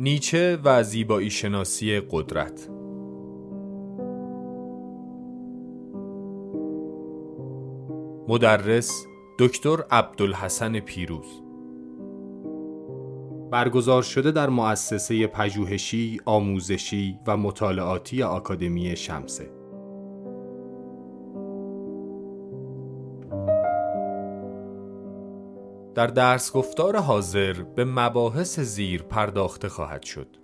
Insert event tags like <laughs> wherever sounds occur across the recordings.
نیچه و زیبایی شناسی قدرت. مدرس دکتر عبدالحسن پیروز. برگزار شده در مؤسسه پژوهشی، آموزشی و مطالعاتی آکادمی شمسه. در درس گفتار حاضر به مباحث زیر پرداخته خواهد شد.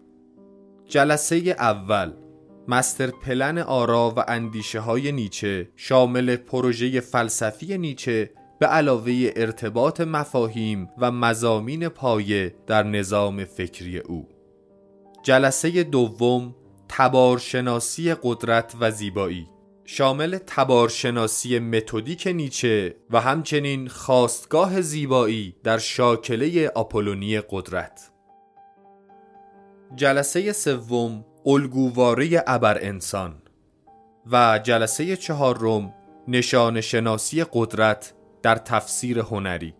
جلسه اول مستر پلن آرا و اندیشه های نیچه شامل پروژه فلسفی نیچه به علاوه ارتباط مفاهیم و مزامین پایه در نظام فکری او. جلسه دوم تبارشناسی قدرت و زیبایی. شامل تبارشناسی متدیک نیچه و همچنین خواستگاه زیبایی در شاکله آپولونی قدرت. جلسه سوم الگوواره ابر انسان و جلسه چهارم نشان شناسی قدرت در تفسیر هنری.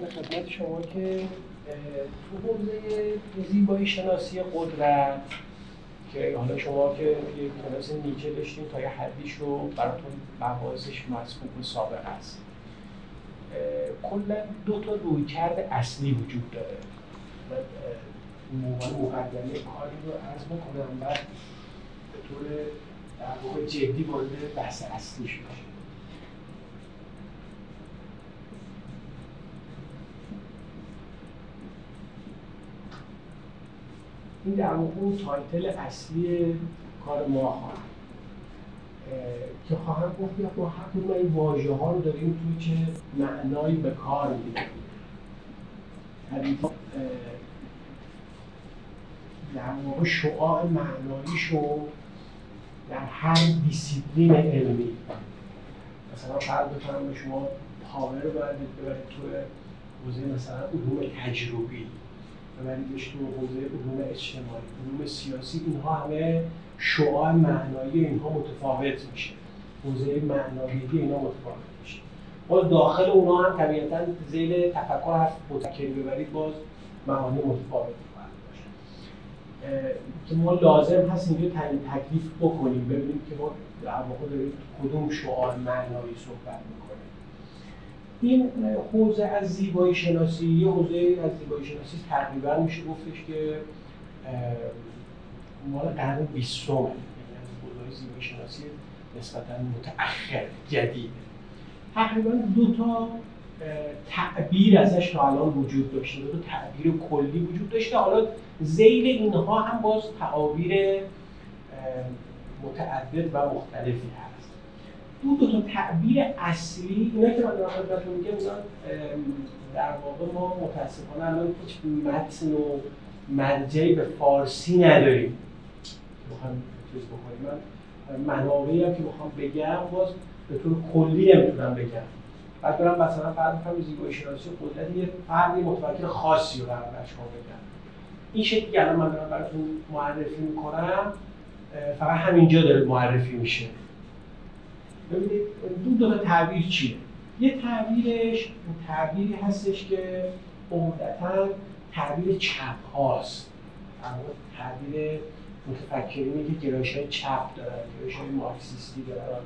به خدمت شما که تو حوزه زیبایی شناسی قدرت که حالا شما که یک کلاس نیچه داشتیم تا یه حدیش رو براتون مباحثش مسبوق و سابق است. کلا دو تا رویکرد اصلی وجود داره. موقع مقدمه کاری رو عرض بکنم بعد به طور در واقع جدی وارد بحث اصلیش بشیم این در واقع اون تایتل اصلی کار ما خواهد که خواهم گفت یا ما هر کدوم این واژه ها رو داریم توی چه معنایی به کار می‌بریم در واقع شعاع معناییش رو در هر دیسیپلین علمی. مثلا فرض بکنم به شما power رو باید ببرید توی حوزه مثلا علوم تجربی. ببریدش تو حوزه علوم اجتماعی علوم سیاسی اینها همه شعاع معنایی اینها متفاوت میشه. حوزه معنویتی اینا متفاوت میشه. باز داخل اونها هم طبیعتا زیل تفکر هست متکری ببرید باز معانی متفاوت که ما لازم هست اینجا تکلیف بکنیم ببینیم که ما در واقع داریم کدوم شعاع معنایی صحبت می‌کنیم. این حوزه از زیبایی شناسی یه حوزه از زیبایی شناسی تقریبا میشه گفتش که مال قرن بیستم. یعنی از حوزه زیبایی شناسی نسبتا متأخر جدید. تقریبا دو تا تعبیر ازش تا الان وجود داشته. دو تعبیر کلی وجود داشته. حالا زیل اینها هم باز تعابیر متعدد و مختلفی هست. دو دو تا تعبیر اصلی اینا که من خدمتتون میگم اینا در واقع ما متاسفانه الان هیچ متن و مرجعی به فارسی نداریم. بخوام چیز بکنیم من منابعی هم که بخوام بگم باز به طور کلی نمی‌تونم بگم. بعد برم مثلا فرض کنم زیبایی شناسی قدرت یه فردی متفکر خاصی رو قرار شما بگم این شکلی که الان من دارم براتون معرفی می‌کنم فقط همینجا داره معرفی میشه. ببینید دو دو تا تعبیر چیه؟ یه تعبیرش تعبیری هستش که عمدتا تعبیر چپ هاست. تعبیر متفکرینی که گرایش های چپ دارن گرایش های مارکسیستی دارن.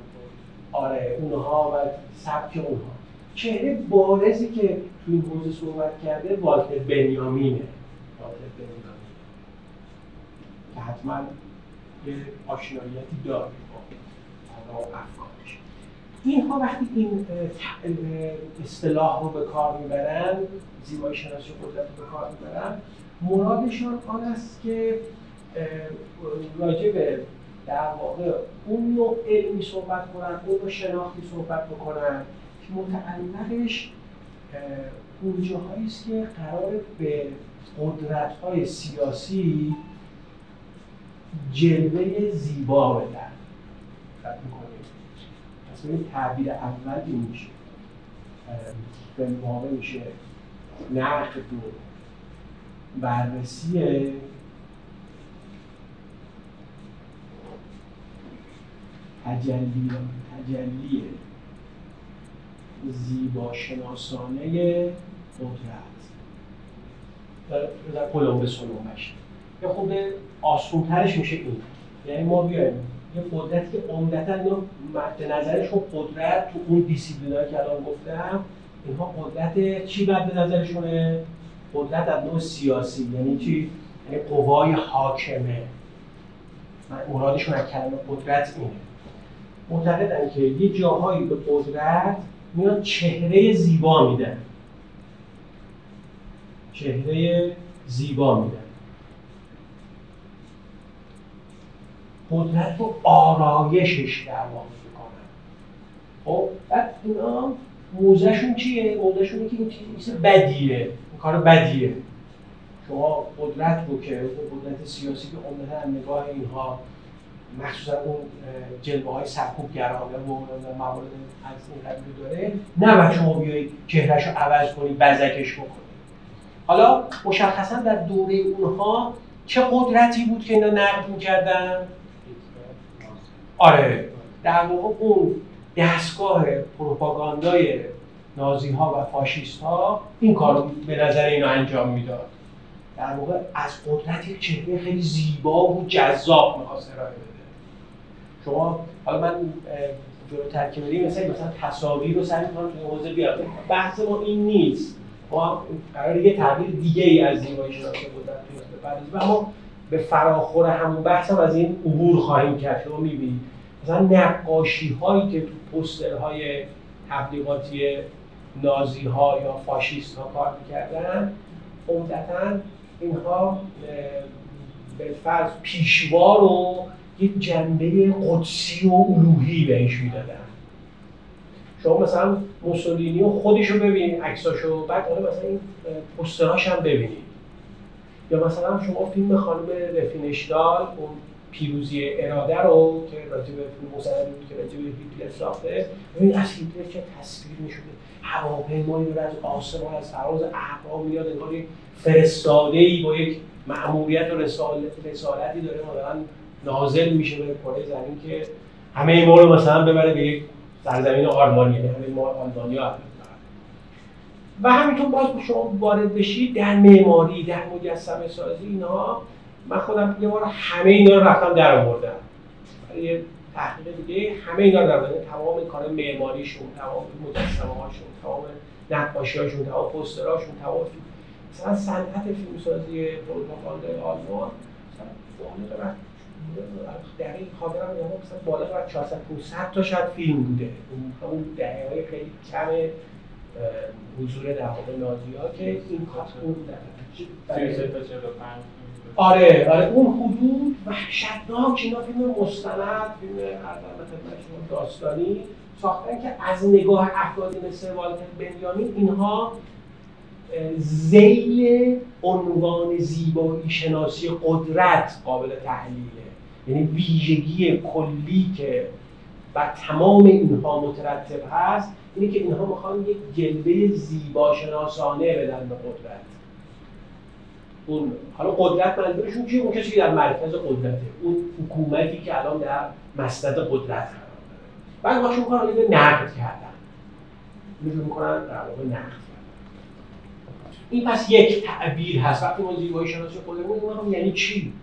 آره اونها و سبک اونها. چهره بارزی که توی این حوزه صحبت کرده والتر بنیامینه. والتر بنیامین که حتما یه آشناییتی داره با افکارش اینها وقتی این اصطلاح رو به کار می‌برن زیبایی شناسی قدرت رو به کار می‌برن مرادشان آن است که راجع به در واقع اون نوع علمی صحبت کنن اون نوع شناختی صحبت بکنن که متعلقش اون جاهایی است که قرار به قدرت های سیاسی جلوه زیبا بدن. این تعبیر اول این میشه. به واقع میشه نقد و بررسی تجلی تجلی زیبا شناسانه قدرت. در کلمبس اونومش یه خود آسونترش میشه این. یعنی ما بیایم یه قدرتی که عمدتا اینا مد نظرشون قدرت تو اون دیسیپلینایی که الان گفتم اینها قدرت چی مد نظرشونه؟ قدرت از نوع سیاسی یعنی چی؟ یعنی قوای حاکمه. مرادشون از کلمه قدرت اینه. معتقدن که یه جاهایی به قدرت میان چهره زیبا میدن. چهره زیبا میدن. قدرت رو آرایشش در واقع می‌کنن خب بعد اینا موزهشون چیه؟ موزهشون که این چیز بدیه. کار بدیه. شما قدرت رو که قدرت سیاسی که عمدتا نگاه اینها مخصوصا اون جلوه های سرکوبگرانه و موارد از این قبیل داره نه شما بیایید چهرهش رو عوض کنید بزکش بکنید. حالا مشخصا در دوره اونها چه قدرتی بود که اینا نقد می‌کردن؟ آره. در واقع اون دستگاه پروپاگاندای نازی ها و فاشیست ها این کار به نظر اینا انجام می‌داد. در واقع از قدرت یک چهره خیلی زیبا و جذاب می‌خواست ارائه بده. شما حالا من جلو که بریم مثلا مثلا تصاویر رو سعی می‌کنم توی حوزه بیارم. بحث ما این نیست. ما قرار یه تعبیر دیگه ای از زیبایی شناسی قدرت و اما به فراخور همون بحث هم از این عبور خواهیم کرد. شما می‌بینید. مثلا نقاشی هایی که تو پوستر های تبلیغاتی نازی ها یا فاشیست ها کار می‌کردن عمدتا اینها به فرض پیشوا رو یک جنبه قدسی و الوهی بهش می‌دادن. شما مثلا موسولینی خودش رو ببینید عکساشو بعد حالا مثلا این پوستراش هم ببینید. یا مثلا شما فیلم خانم رفینشدال اون پیروزی اراده رو که راجع به فیلم بود که راجع به هیتلر ساخته ببین از هیتلر چه تصویر می‌شده هواپیمایی رو از آسمان از فراز احقا میاد انگار فرستاده ای با یک مأموریت و رسالتی داره مثلا نازل میشه به کره زمین که همه ما رو مثلا ببره به یک سرزمین آلمانی همه ما آلمانیا. و همینطور باز شما وارد بشید در معماری در مجسمه سازی اینا. من خودم یه بار همه اینا رو رفتم در آوردم. برای تحقیق دیگه همه اینا در تمام کار معماریشون تمام مجسمه هاشون تمام نقاشی هاشون تمام پوستراشون تمام مثلا صنعت فیلمسازی پروپاگاندای آلمان مثلا در این خاطرم یعنی مثلا بالا بر 400 500 تا شاید فیلم بوده. اون دهه های خیلی کم حضور در واقع نازی ها که این کار اون آره آره اون حدود وحشتناک اینا فیلم مستند فیلم شما داستانی ساختن که از نگاه افرادی مثل والتر بنیامین اینها زیل عنوان زیبایی شناسی قدرت قابل تحلیله. یعنی ویژگی کلی که بر تمام اینها مترتب هست. اینه که اینها می‌خوان یک جلوه زیبا شناسانه بدن به قدرت. اون حالا قدرت منظورشون چیه؟ اون کسی که در مرکز قدرته. اون حکومتی که الان در مسند قدرت قرار داره. بعد ما می‌کنن یه نقد کردن. اینو می‌کنن در واقع نقد این پس یک تعبیر هست. وقتی ما زیبایی شناسی قدرت میگیم یعنی چی؟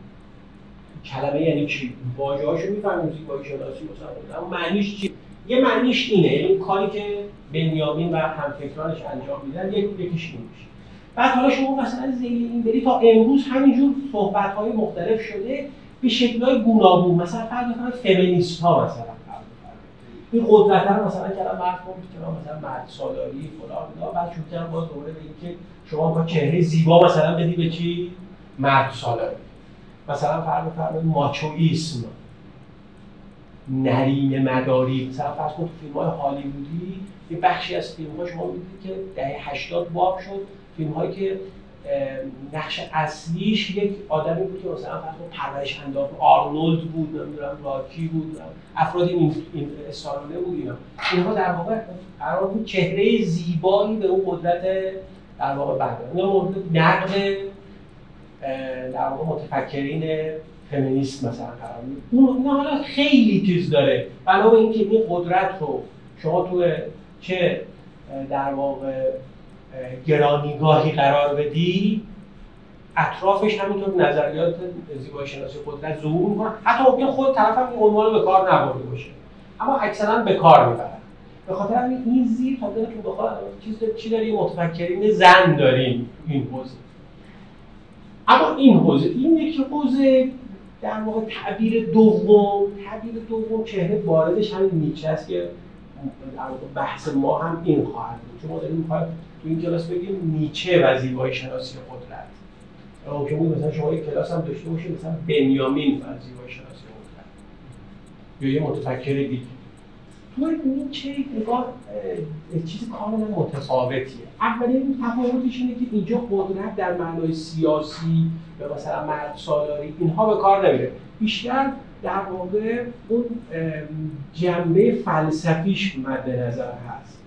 کلمه یعنی چی؟ واژه هاشو می‌فهمیم زیبایی شناسی مثلا اما معنیش چی یه معنیش اینه. یعنی کاری که بنیامین و همفکرانش انجام میدن یک یکیش این میشه. بعد حالا شما مثلا زیل این بری تا امروز همینجور صحبت های مختلف شده به شکل های گوناگون. مثلا فرض بفرمایید فمینیست ها مثلا این قدرت رو مثلا کلام مرد که مثلا مرد سالاری فلان بعد شروع باز دوباره به اینکه شما با چهره زیبا مثلا بدی به چی مرد سالاری. مثلا فرض بفرمایید ماچویسم نرین مداری. مثلا فرض کنید فیلم های هالیوودی یه بخشی از فیلم ها شما می‌دید که دهه 80 باب شد. فیلم هایی که نقش اصلیش یک آدمی بود که مثلا فرض کنید پرورش انداخت آرنولد بود نمی‌دونم راکی بود افرادی این این بود اینا. اینها در واقع قرار بود چهره زیبایی به اون قدرت در واقع بعد اینا مورد نقد در واقع متفکرین فمینیست مثلا قرار اون حالا خیلی چیز داره. علاوه اینکه این قدرت رو شما تو چه در واقع گرانیگاهی قرار بدی اطرافش همینطور نظریات زیبایی شناسی قدرت ظهور می‌کنن. حتی ممکن خود طرف هم این عنوان به کار نبرده باشه. اما اکثرا به کار می‌برن. به خاطر این زیر تا دلتون بخواد چیز چی داریم متفکرین زن داریم این حوزه. اما این حوزه این یکی حوزه در واقع تعبیر دوم تعبیر دوم چهره واردش همین نیچه است که در واقع بحث ما هم این خواهد بود. چون ما داریم می‌خوایم تو این کلاس بگیم نیچه و زیبایی شناسی قدرت. ممکن بود مثلا شما یک کلاس هم داشته باشید مثلا بنیامین و زیبایی شناسی قدرت. یا یه متفکر دیگه. تو نیچه نگاه چیز کاملا متفاوتیه. اولین تفاوتش اینه که اینجا قدرت در معنای سیاسی یا مثلا مرد سالاری اینها به کار نمیره. بیشتر در واقع اون جنبه فلسفیش مد نظر هست.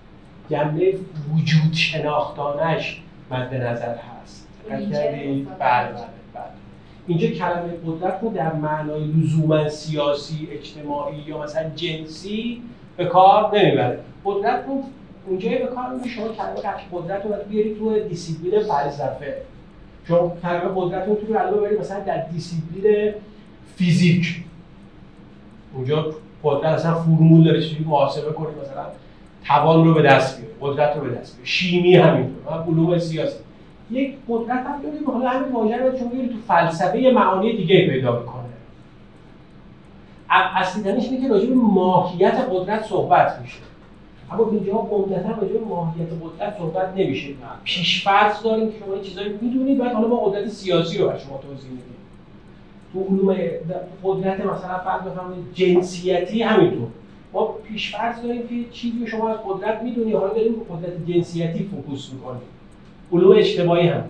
جنبه وجود شناختانش مد نظر هست. بله بله. اینجا کلمه قدرت رو در معنای لزوما سیاسی اجتماعی یا مثلا جنسی به کار نمی‌بره. قدرت رو اونجایی به کار می‌بره شما کلمه قدرت رو بیاری تو دیسیپلین فلسفه چون کلمه قدرت رو تو کلمه ببرید مثلا در دیسیپلین فیزیک. اونجا قدرت اصلا فرمول داره چیزی محاسبه کنید مثلا توان رو به دست بیاره قدرت رو به دست بیاره شیمی همینطور علوم سیاسی. یک قدرت هم داریم حالا همین واژه رو شما تو فلسفه معانی دیگه پیدا می‌کنه. اصلی ترینش اینه که راجع به ماهیت قدرت صحبت میشه. اما اینجا عمدتا راجع به ماهیت قدرت صحبت نمیشه. پیشفرض داریم که شما این چیزایی می‌دونید بعد حالا ما قدرت سیاسی رو شما توضیح میدیم. تو علوم قدرت مثلا فرض بفرمایید جنسیتی همینطور. ما پیشفرض داریم که چیزی شما از قدرت می‌دونی حالا داریم به قدرت جنسیتی focus می‌کنیم. علوم اجتماعی هم.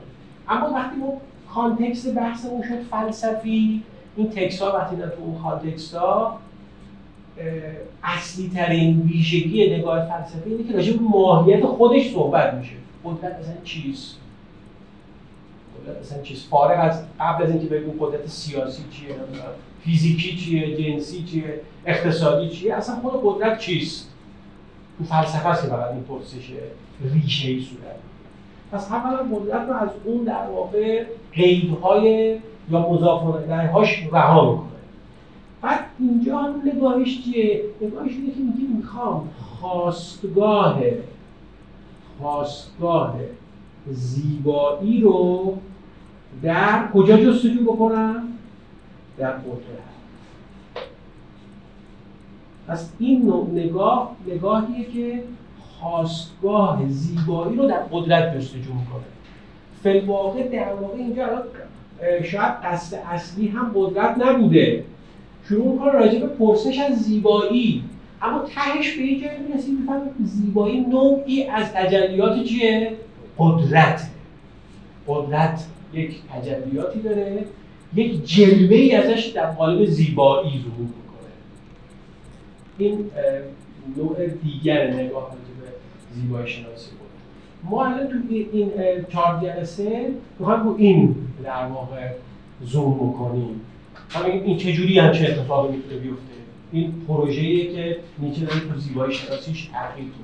اما وقتی ما context بحثمون شد فلسفی این تکس ها وقتی در تو اون context ها اصلی ترین ویژگی نگاه فلسفی اینه که راجع به ماهیت خودش صحبت میشه. قدرت اصلا چیست؟ قدرت اصلا چیست؟ فارغ از قبل از اینکه بگیم قدرت سیاسی چیه فیزیکی چیه جنسی چیه اقتصادی چیه اصلا خود قدرت چیست؟ تو فلسفه است که فقط این پرسش ریشه ای صورت پس اولا قدرت رو از اون در واقع قیدهای یا مضاف هاش رها می‌کنه بعد اینجا هم نگاهش چیه؟ نگاهش اینه که میگه می‌خوام خواستگاه خواستگاه زیبایی رو در کجا جستجو بکنم؟ در قدرت پس این نوع نگاه نگاهیه که خواستگاه زیبایی رو در قدرت جستجو می‌کنه فلواقع در واقع اینجا الان شاید قصد اصلی هم قدرت نبوده. شروع می‌کنه راجع به پرسش از زیبایی. اما تهش به یه جایی می‌رسیم زیبایی نوعی از تجلیات چیه؟ قدرت. قدرت یک تجلیاتی داره. یک جلوه ای ازش در قالب زیبایی ظهور می‌کنه. این نوع دیگر نگاه به زیبایی شناسی ما الان تو این چهار جلسه می‌خوایم رو این در واقع زوم بکنیم. این چجوری چه اتفاقی می‌تونه بیفته؟ این پروژه‌ایه که نیچه داره تو زیبایی شناسیش تحقیق می‌کنه.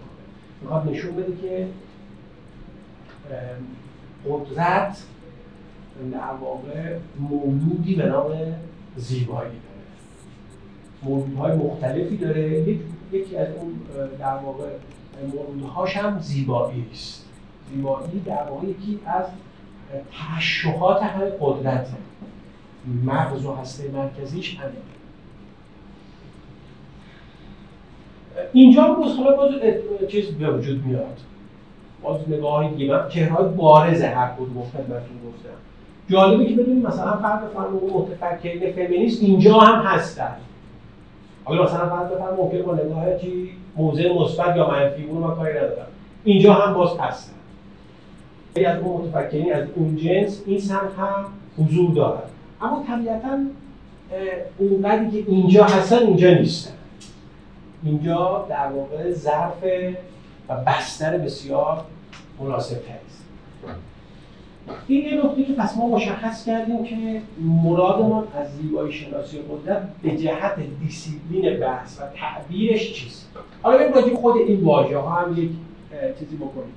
می‌خواد نشون بده که قدرت در واقع مولودی به نام زیبایی داره. مولودهای مختلفی داره. یکی از اون در واقع مولودهاش هم زیبایی است. زیبایی در واقع یکی از تشوهات همه قدرت. مغز و هسته مرکزیش همه اینجا باز حالا باز چیز به وجود میاد. باز نگاه دیگه من چهرهای بارز هر کدوم خدمتتون گفتم. جالبه که بدونیم مثلا فرد بفرمایید متفکرین فمینیست اینجا هم هستن. حالا مثلا فرد بفرمایید ممکن با نگاه چی؟ موضع مثبت یا منفی اون ما کاری ندارم. اینجا هم باز هستن از اون متفکرین از اون جنس این سمت هم حضور دارن. اما طبیعتا اونقدری که اینجا هستن اینجا نیستن. اینجا در واقع ظرف و بستر بسیار مناسب است این یه نکته که پس ما مشخص کردیم که مرادمان از زیبایی شناسی قدرت به جهت دیسیپلین بحث و تعبیرش چیست؟ حالا ببین راجع خود این واژه ها هم یک چیزی بکنیم.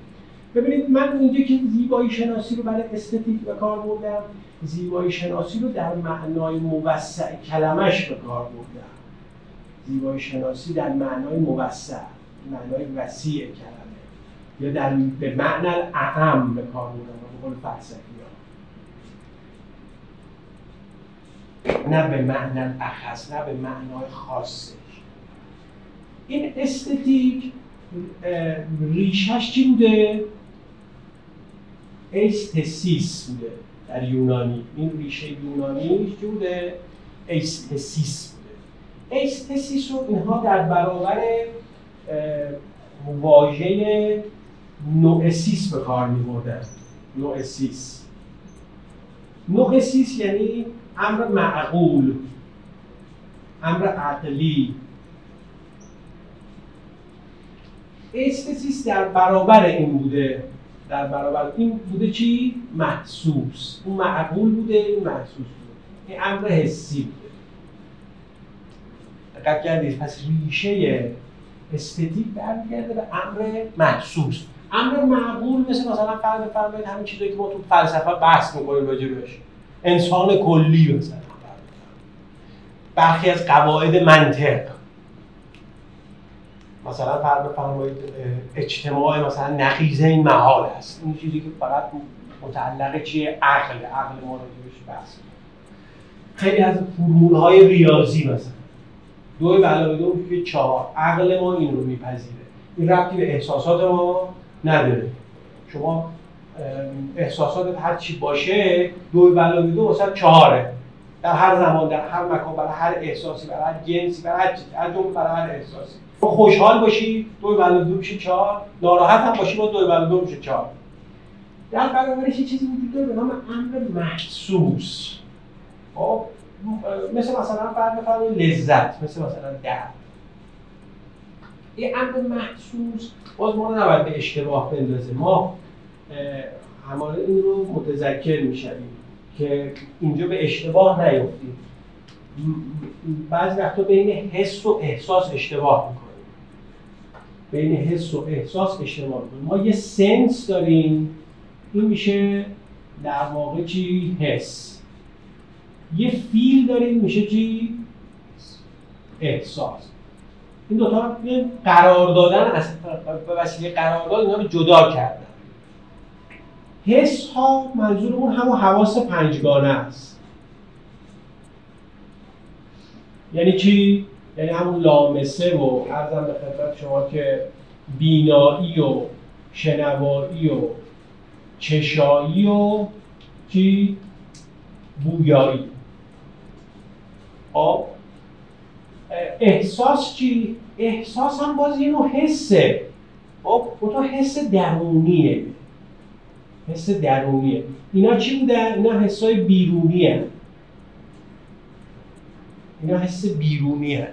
ببینید من اینجا که زیبایی شناسی رو برای استتیک به کار بردم زیبایی شناسی رو در معنای موسع کلمش به کار بردم. زیبایی شناسی در معنای موسع معنای وسیع کلمه یا در به معنی اعم به کار بردم. قول فلسفی نه به معنی اخص نه به معنای خاصش. این استتیک ریشش چی بوده؟ استسیس بوده در یونانی. این ریشه یونانی چی بوده؟ استسیس بوده. استسیس رو اینها در برابر واژه نوعسیس به کار می نوعسیس نوعسیس یعنی امر معقول امر عقلی. استسیس در برابر این بوده. در برابر این بوده چی؟ محسوس. اون معقول بوده این محسوس بوده. این امر حسی بوده. دقت کردید پس ریشه استتیک برمیگرده به امر محسوس. امر معقول مثل مثلا فرض بفرمایید همین چیزایی که ما تو فلسفه بحث می‌کنیم راجع انسان کلی مثلا. برخی از قواعد منطق. مثلا فرض بفرمایید اجتماع مثلا نقیزه این محال است. این چیزی که فقط متعلق چیه عقل. عقل ما رو بحث خیلی از فرمول های ریاضی مثلا. دو علاوه دو چهار. عقل ما این رو میپذیره. این ربطی به احساسات ما نداره. شما احساسات هر چی باشه دو علاوه دو واسه چهاره. در هر زمان در هر مکان برای هر احساسی برای هر جنسی برای هر چیزی هر برای هر احساسی. خوشحال باشی دو بلد دو میشه چهار. ناراحت هم باشی با دو بلد دو میشه چهار. در برابرش یه چیزی وجود داره به نام امر محسوس. خب؟ مثل مثلا فرض بفرمایید لذت مثل مثلا درد. یه امر محسوس. باز ما نباید به اشتباه بندازه. ما همانه این رو متذکر می‌شویم که اینجا به اشتباه نیفتیم. بعضی وقتا بین حس و احساس اشتباه می‌کنیم. بین حس و احساس اشتباه می‌کنیم. ما یه سنس داریم. این میشه در واقع چی؟ حس. یه فیل داریم میشه چی؟ احساس. این دوتا قرار دادن از به وسیله قرارداد اینا رو جدا کردن حس ها منظور اون همون حواس پنجگانه است یعنی چی؟ یعنی همون لامسه و ارزم به خدمت شما که بینایی و شنوایی و چشایی و چی؟ بویایی آب احساس چی؟ احساس هم باز یه نوع حسه خب تو حس درونیه حس درونیه اینا چی بودن؟ اینا حسای بیرونی هن. اینا حس بیرونی هن.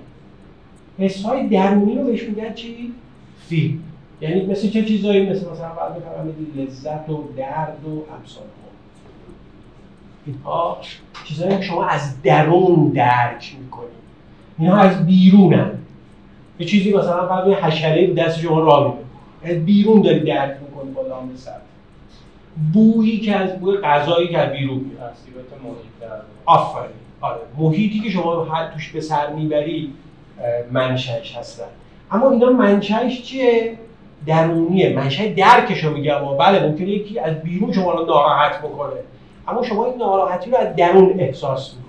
حس های درونی رو بهش میگن چی؟ فی یعنی مثل چه چیزایی مثل مثلا بعد بفرمایید لذت و درد و امثال اینها چیزایی که شما از درون درک می‌کنید اینا از بیرونن. یه چیزی مثلا فرض حشره دست شما راه میده از بیرون داری درک می‌کنی با لامسه بویی که از بوی غذایی که از بیرون میاد آفرین. آره. محیطی که شما هر توش به سر می‌بری منشأش هستن. اما اینا منشأش چیه؟ درونیه. منشأ درکشو میگم. اما بله ممکنه یکی از بیرون شما رو ناراحت بکنه. اما شما این ناراحتی رو از درون احساس می‌کنید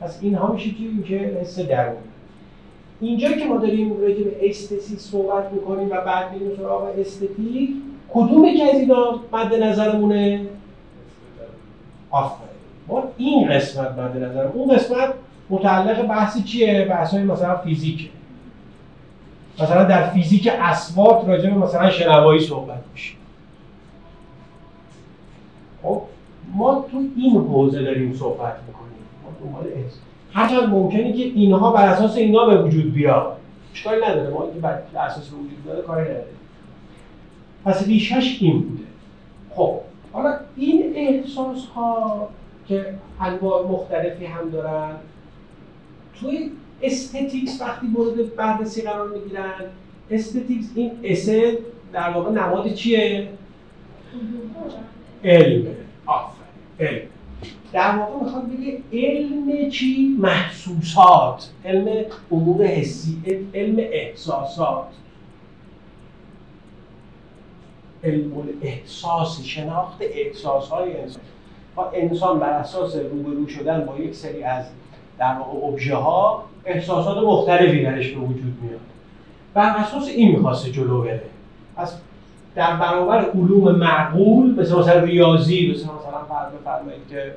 پس اینها میشه که حس درون. اینجا که ما داریم راجع به استتیک صحبت می‌کنیم و بعد میریم سراغ استتیک کدوم که از اینا مد نظرمونه؟ آفرین. ما این قسمت مد نظر اون قسمت متعلق بحثی چیه؟ بحث های مثلا فیزیکه مثلا در فیزیک اسوات راجع به مثلا شنوایی صحبت میشه. خب ما تو این حوزه داریم صحبت می‌کنیم. دنبال هرچند ممکنه که اینها بر اساس اینا به وجود بیاد. اشکالی نداره؟ ما اینکه بر اساس وجود داره کاری نداره. پس ریشش این بوده. خب حالا این احساس ها که انواع مختلفی هم دارن توی aesthetics وقتی مورد بررسی قرار می‌گیرن aesthetics این اسه در واقع نماد چیه؟ علم. آفرین. علم. در واقع می‌خواد بگه علم چی؟ محسوسات. علم امور حسی علم احساسات. علم الاحساس شناخت احساس های انسان. با انسان بر اساس روبرو شدن با یک سری از در واقع ابژه ها احساسات مختلفی درش به وجود میاد. بر اساس این می‌خواسته جلو بره. از در برابر علوم معقول مثل مثلا ریاضی مثل مثلا فرض بفرمایید که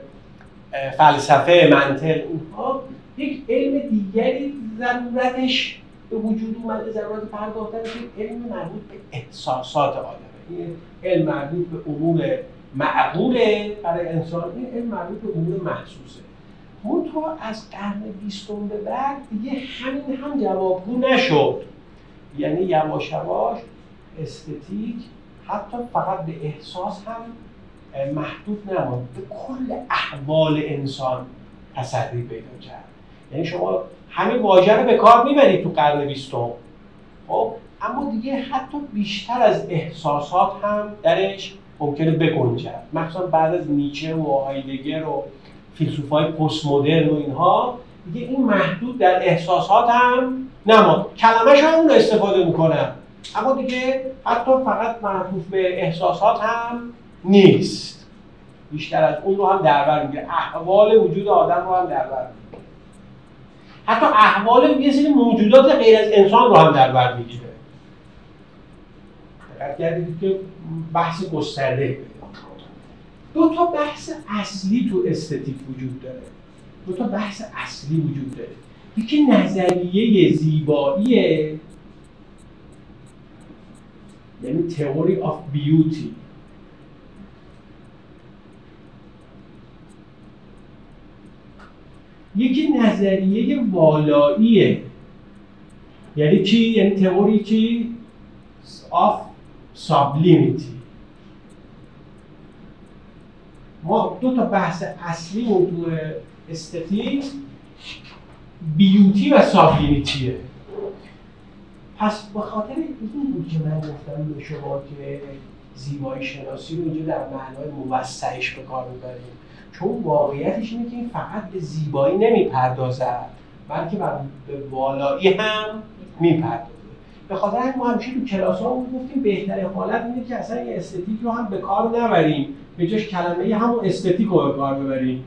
فلسفه منطق اینها یک علم دیگری ضرورتش به وجود اومده ضرورت پرداختن علم مربوط به احساسات آدمه. این علم مربوط به امور معقوله برای انسان این علم مربوط به امور محسوسه. منتها از قرن بیستم به بعد دیگه همین هم جوابگو نشد. یعنی یواش یواش استتیک حتی فقط به احساس هم محدود نماند به کل احوال انسان تسری پیدا کرد. یعنی شما همین واژه رو به کار می‌برید تو قرن بیستم. خب اما دیگه حتی بیشتر از احساسات هم درش ممکنه بگنجد. مخصوصا بعد از نیچه و هایدگر و فیلسوفای پست مدرن و اینها دیگه این محدود در احساسات هم نماد کلمهش هم اون استفاده می‌کنن. اما دیگه حتی فقط معطوف به احساسات هم نیست. بیشتر از اون رو هم در بر می‌گیره احوال وجود آدم رو هم در بر می‌گیره حتی احوال یه سری موجودات غیر از انسان رو هم در بر می‌گیره دقت که بحث گسترده. دو تا بحث اصلی تو استتیک وجود داره. دو تا بحث اصلی وجود داره. یکی نظریه زیباییه. یعنی تئوری آف بیوتی یکی نظریه والاییه یعنی چی؟ یعنی تئوری چی؟ آف سابلیمیتی ما دو تا بحث اصلی موضوع استتیک بیوتی و سابلیمیتیه پس به خاطر این بود که من گفتم به شما که زیبایی شناسی رو اینجا در معنای موسعش به کار می‌بریم چون واقعیتش اینه که فقط به زیبایی نمی‌پردازد بلکه به والایی هم می‌پردازه به خاطر همین ما همیشه تو کلاس ها گفتیم بهترین حالت اینه که اصلا این استتیک رو هم به کار نبریم. به جاش کلمه همون استتیک رو به کار ببریم.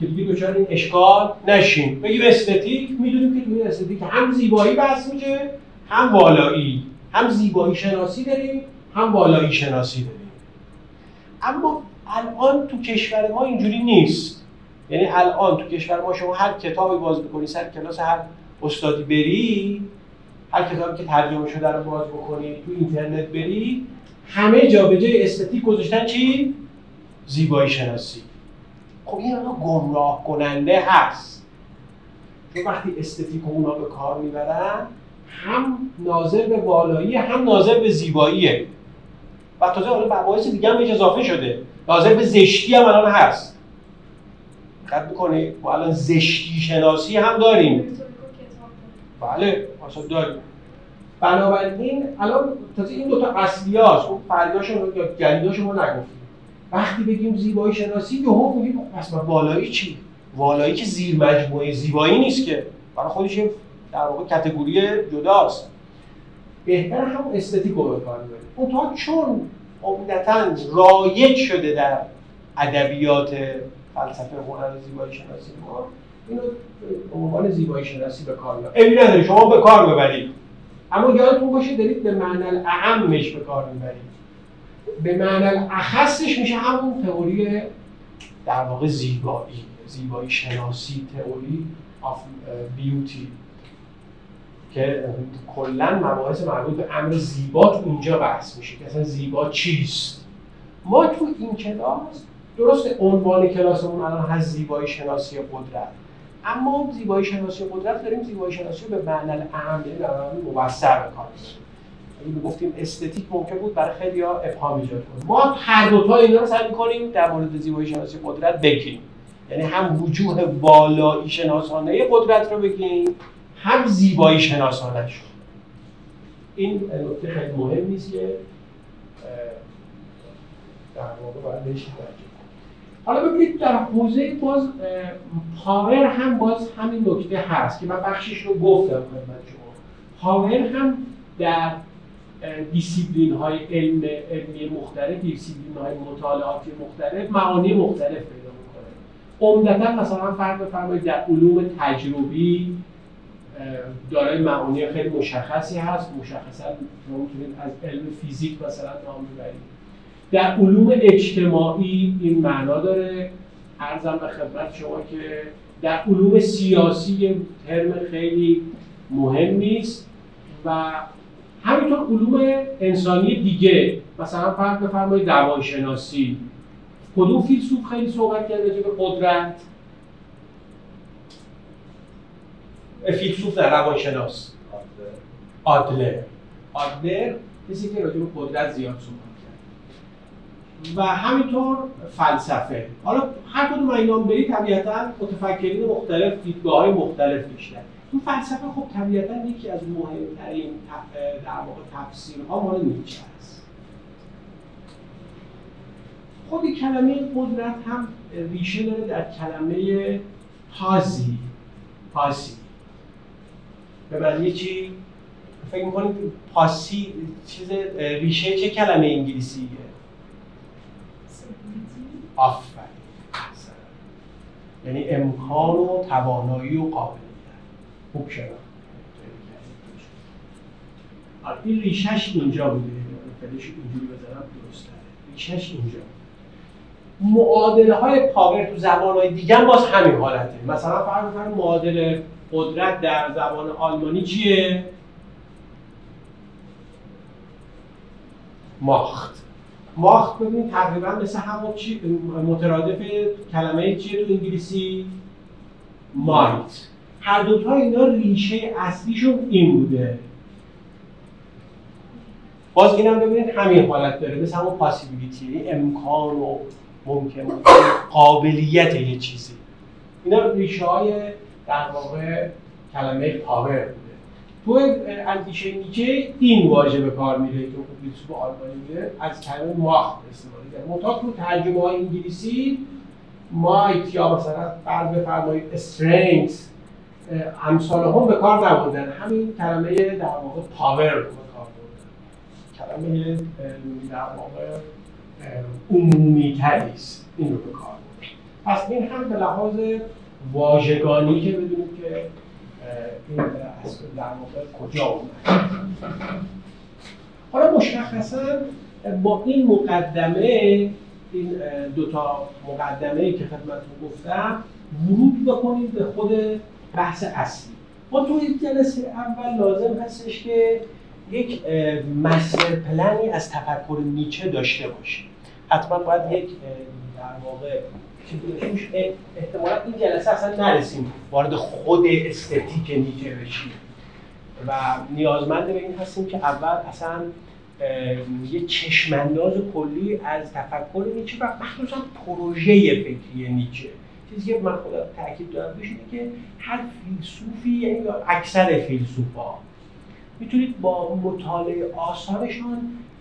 که دیگه دچار این اشکال نشیم. بگیم استتیک می‌دونیم که توی استتیک هم زیبایی بحث میشه هم والایی. هم زیبایی شناسی داریم هم والایی شناسی داریم. اما الان تو کشور ما اینجوری نیست. یعنی الان تو کشور ما شما هر کتابی باز بکنی سر کلاس هر استادی بری هر کتابی که ترجمه شده رو باز بکنی تو اینترنت بری همه جا به جای استتیک گذاشتن چی؟ زیبایی شناسی. خب این گمراه کننده هست. چون وقتی استتیک اونا به کار می‌برن هم ناظر به بالایی هم ناظر به زیباییه. و تازه حالا مباحث دیگه هم اضافه شده. ناظر به زشتی هم الان هست. دقت می‌کنی؟ ما الان زشتی شناسی هم داریم. بله اصلا داریم. بنابراین الان تازه این دوتا اصلی هاست. اون فرداشون یا جدیداشون ما نگفتیم. وقتی بگیم زیبایی شناسی یهو میگیم پس والایی چی؟ والایی که زیر مجموعه زیبایی نیست که. برای خودش در واقع کتگوری جداست. بهتر هم استتیک رو بکار اون تا چون عمدتا رایج شده در ادبیات فلسفه هنر زیبایی شناسی ما. اینو به عنوان زیبایی شناسی به کار می‌برید شما به کار ببرید اما یادتون باشه دارید به معنی اعمش به کار می‌برید. به معنی اخصش میشه همون تئوری در واقع زیبایی زیبایی شناسی تئوری آف بیوتی که کلا مباحث مربوط به امر زیبا تو اینجا بحث میشه که اصلا زیبا چیست. ما تو این کلاس درست عنوان کلاسمون الان هست زیبایی شناسی قدرت. اما زیبایی شناسی قدرت داریم زیبایی شناسی به معنی اهم یعنی در موثر به کار اگه گفتیم استتیک ممکن بود برای خیلی ها ابهام ایجاد کنه. ما هر دو تا اینا رو سعی می‌کنیم در مورد زیبایی شناسی قدرت بگیم یعنی هم وجوه والایی شناسانه قدرت رو بگیم هم زیبایی شناسانه شد این نکته خیلی مهم نیست که در واقع باید بهش حالا ببینید در حوزه باز power هم باز همین نکته هست که من بخشش رو گفتم خدمت شما. power هم در دیسیپلین های علم علمی مختلف دیسیپلین های مطالعاتی مختلف معانی مختلف پیدا می‌کنه. عمدتا مثلا فرق بفرمایید در علوم تجربی دارای معانی خیلی مشخصی هست. مشخصا شما از علم فیزیک مثلا نام ببرید. در علوم اجتماعی این معنا داره. ارزم به خدمت شما که در علوم سیاسی ترم خیلی مهم نیست و همینطور علوم انسانی دیگه مثلا فرق بفرمایید روانشناسی. کدوم فیلسوف خیلی صحبت کرده به قدرت؟ فیلسوف در روانشناس. آدلر. آدلر کسی که راجع به قدرت زیاد صحبت کرد. و همینطور فلسفه. حالا هر کدوم اینا بری طبیعتا متفکرین مختلف دیدگاه های مختلف داشتن تو فلسفه خب طبیعتا یکی از مهمترین در واقع تفسیرها مال نیچه است. خود کلمه قدرت هم ریشه داره در کلمه پازی پاسی به معنی چی؟ فکر می‌کنید پاسی چیز ریشه چه کلمه انگلیسیه؟ آفرین یعنی امکان و توانایی و قابلیت. خوب شناخت این ریشش اینجا بوده. فلش اینجوری بزنم درسته. ریشش اینجا. معادله های پاور تو زبان های دیگه باز همین حالته. مثلا فرض معادله قدرت در زبان آلمانی چیه؟ ماخت ماخت ببینید تقریبا مثل همون چی مترادف کلمه چیه تو انگلیسی؟ مایت هر دوتا اینا ریشه اصلیشون این بوده باز اینم ببینید همین حالت داره مثل همون پاسیبیلیتی یعنی امکان و ممکن قابلیت یه چیزی اینا ریشه های در واقع کلمه پاور بوده. تو اندیشه نیچه این واژه به کار میره که فیلسوف آلمانی میره از کلمه ماخت استفاده کرده. منتها تو ترجمه های انگلیسی مایت یا مثلا فرض بفرمایید استرنگث امثال هم به کار نبودن. همین کلمه در واقع پاور به کار بردن. کلمه در واقع عمومی است. این رو به کار بردن. پس این هم به لحاظ واژگانی که بدونید که این در واقع کجا اومد. حالا مشخصا با این مقدمه این دوتا مقدمه که خدمتتون گفتم ورود بکنید به خود بحث اصلی. ما تو این جلسه اول لازم هستش که یک مستر پلنی از تفکر نیچه داشته باشیم. حتما باید یک در واقع احتمالا این جلسه اصلا نرسیم. وارد خود استتیک نیچه بشیم. و نیازمند به این هستیم که اول اصلا یه چشمانداز کلی از تفکر نیچه و مخصوصا پروژه فکری نیچه. چیزی که من خودم تاکید دارم بهش که هر فیلسوفی یعنی اکثر فیلسوفا می‌تونید با مطالعه آثارشان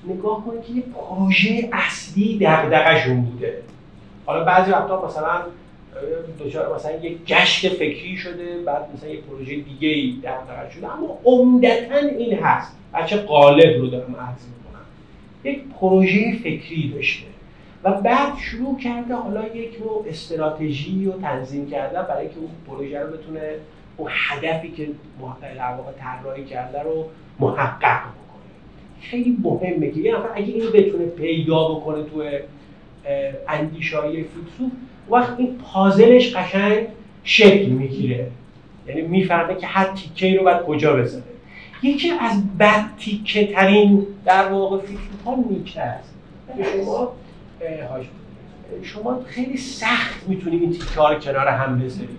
نگاه کنید که یه پروژه اصلی دغدغه‌شون بوده. حالا بعضی وقتا مثلا دچار مثلا یک گشت فکری شده بعد مثلا یک پروژه دیگه ای در شده. اما عمدتا این هست. بچه قالب رو دارم عرض می‌کنم. یک پروژه فکری داشته و بعد شروع کرده حالا یک نوع استراتژی و تنظیم کرده برای که اون پروژه رو بتونه اون هدفی که در واقع طراحی کرده رو محقق بکنه. خیلی مهمه که یه نفر اگه اینو بتونه پیدا بکنه تو اندیشای فیلسوف وقت این پازلش قشنگ شکل می‌گیره. یعنی می‌فهمه که هر تیکه رو باید کجا بزنه یکی از بد تیکه ترین در واقع فیلسوف ها نیچه است شما شما خیلی سخت می‌تونید این تیکه ها رو کنار هم بذارید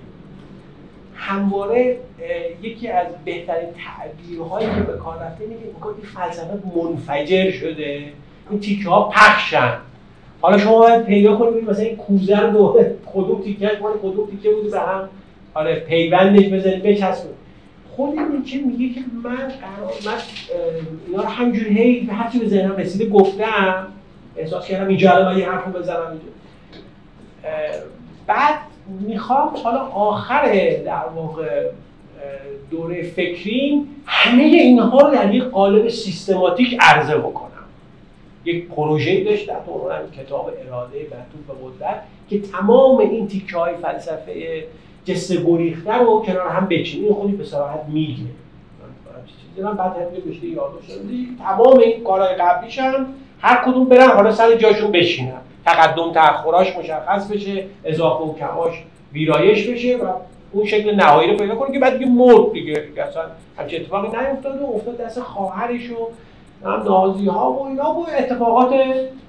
همواره یکی از بهترین تعبیرهایی که به کار رفته اینه که این فلسفه منفجر شده. این تیکه ها پخشن. حالا شما باید پیدا کنید مثلا این کوزه رو دو کدوم تیکه مال کدوم تیکه بود به هم. آره پیوندش بزنید بچسبونید. خود نیچه میگه که من قرار من اینا رو همجور هی هرچی به ذهنم رسیده گفتم احساس کردم اینجا الان من یه حرف بزنم اینجا. بعد می‌خوام حالا آخر در واقع دوره فکری همه اینها رو در یک قالب سیستماتیک عرضه بکنم. یک پروژه داشت در دوران کتاب اراده معطوف به قدرت که تمام این تیکه های فلسفه جسته گریخته رو کنار هم بچینی خودی به صراحت میگه. من بعد هم بشه تمام این کارهای قبلیش هم هر کدوم برن حالا سر جاشون بشینن تقدم تأخراش مشخص بشه اضافه و کماش ویرایش بشه و اون شکل نهایی رو پیدا کنه که بعد دیگه مرد دیگه. اصلا همچه اتفاقی نیفتاد و افتاد دست خواهرش و نازی ها و اینا و اتفاقات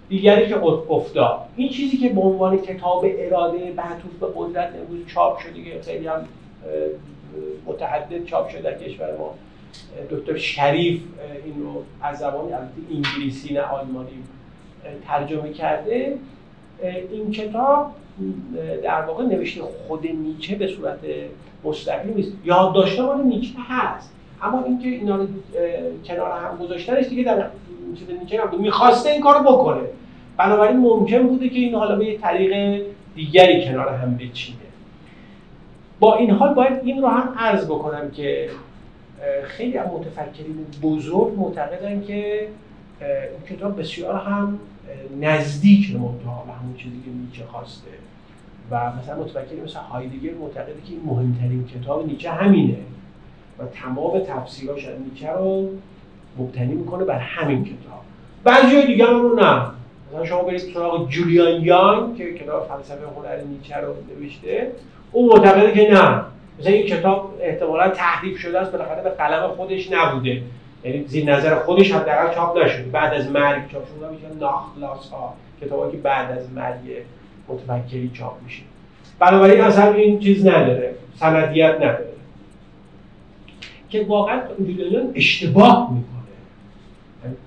دیگری که افتاد. این چیزی که به عنوان کتاب اراده معطوف به قدرت امروز چاپ شده که خیلی هم متعدد چاپ شده در کشور ما. دکتر شریف این رو از زبان انگلیسی نه آلمانی ترجمه کرده. این کتاب در واقع نوشته خود نیچه به صورت مستقیم نیست. یادداشت مال نیچه هست. اما اینکه اینا رو کنار هم گذاشتنش دیگه در چیز نیچه نبود. می‌خواسته این کارو بکنه. بنابراین ممکن بوده که این حالا به یه طریق دیگری کنار هم بچینه. با این حال باید این رو هم عرض بکنم که خیلی از متفکرین بزرگ معتقدن که این کتاب بسیار هم نزدیک به به همون چیزی که نیچه خواسته. و مثلا متفکری مثل هایدگر معتقده که این مهمترین کتاب نیچه همینه. و تمام تفسیراش از نیچه رو مبتنی می‌کنه بر همین کتاب. بعضی دیگه هم رو نه. مثلا شما برید سراغ جولیان یان که کتاب فلسفه هنر نیچه رو نوشته. او معتقده که نه. مثلا این کتاب احتمالا تحریف شده است بالاخره به قلم خودش نبوده. یعنی زیر نظر خودش حداقل چاپ نشده. بعد از مرگ چاپ شده. میشه ناخلاص ها کتابی که بعد از مرگ متفکری چاپ میشه. بنابراین اصلا این چیز نداره. سندیت نداره. که واقعا جولیان اشتباه می‌کنه.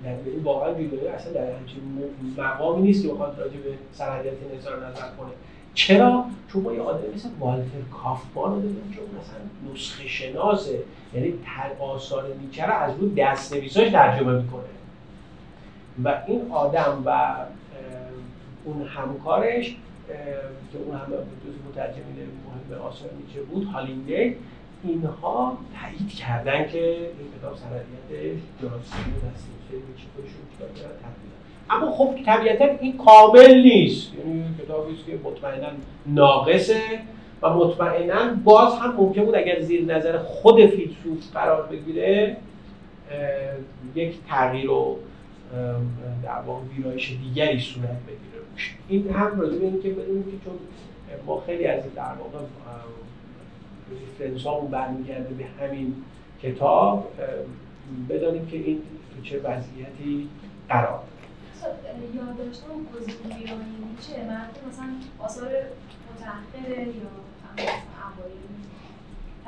یعنی واقعا جولیان اصلا در همچین مقامی نیست که بخواد راجع به سندیت نظر نظر کنه. چرا؟ چون ما یه آدم مثل والتر کافمان رو داریم که مثلا نسخه شناسه. یعنی آثار نیچه رو از روی دست نویساش ترجمه می‌کنه. و این آدم و اون همکارش که اون هم جز مترجمین مهم آثار نیچه بود هالینده اینها تایید کردن که این کتاب درستی بود از نیچه خودشون کتاب اما خب طبیعتا این کامل نیست. یعنی کتابی است که مطمئنا ناقصه و مطمئنا باز هم ممکن بود اگر زیر نظر خود فیلسوف قرار بگیره یک تغییر و در واقع ویرایش دیگری صورت بگیره. این هم راجع به اینکه بدونیم که چون ما خیلی از در واقع ریفرنس برمیگرده به همین کتاب بدانیم که این تو چه وضعیتی قرار یادداشت اون گزینه ایرانی چه؟ مرد مثلا آثار متأخره یا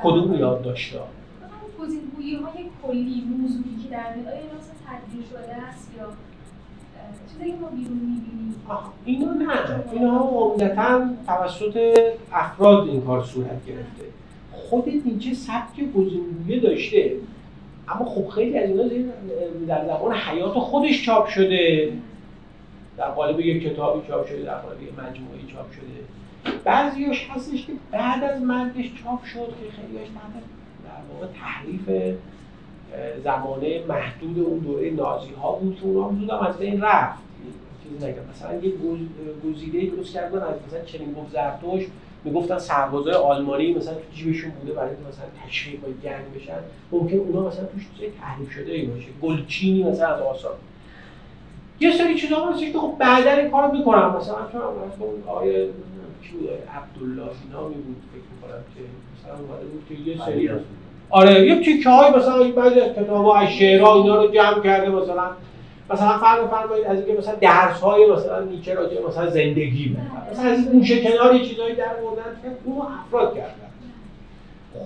کدوم یادداشت ها گزینگویی های کلی موضوعی که در میاد. آیا مثلا تدبیر شده است یا چیزی که ما بیرون می‌بینیم؟ اینو نه اینها عمدتا توسط افراد این کار صورت گرفته. خود نیچه سبک گزینگویی داشته. اما خب خیلی از اینا در زمان حیات خودش چاپ شده. در قالب یک کتابی چاپ شده در قالب یک مجموعی چاپ شده. بعضیاش هستش که بعد از مرگش چاپ شد که خیلیش بعد در واقع تحریف زمانه محدود اون دوره نازی ها بود که اونا زود از بین رفت. چیزی نگم. مثلا یه گزیده درست کردن از مثلا چنین گفت زرتوش می‌گفتن سربازای آلمانی مثلا تو جیبشون بوده برای اینکه مثلا تشریف باید گرم بشن. ممکن اونا مثلا توش چیز تحریف شده ای باشه. گلچینی مثلا از آثار. یه سری چیزا هستش که خب بعدا این کارو می‌کنم مثلا چون آقای کی بود عبدالله نامی بود فکر می‌کنم که مثلا اومده بود که یه سری آره یه تیکه های مثلا بعضی از کتاب ها از شعرها اینا رو جمع کرده مثلا. مثلا فرض فرمایید از اینکه مثلا درس های مثلا نیچه راجع مثلا زندگی بود مثلا از این گوشه کنار چیزایی در آوردن که اونو افراد کردن.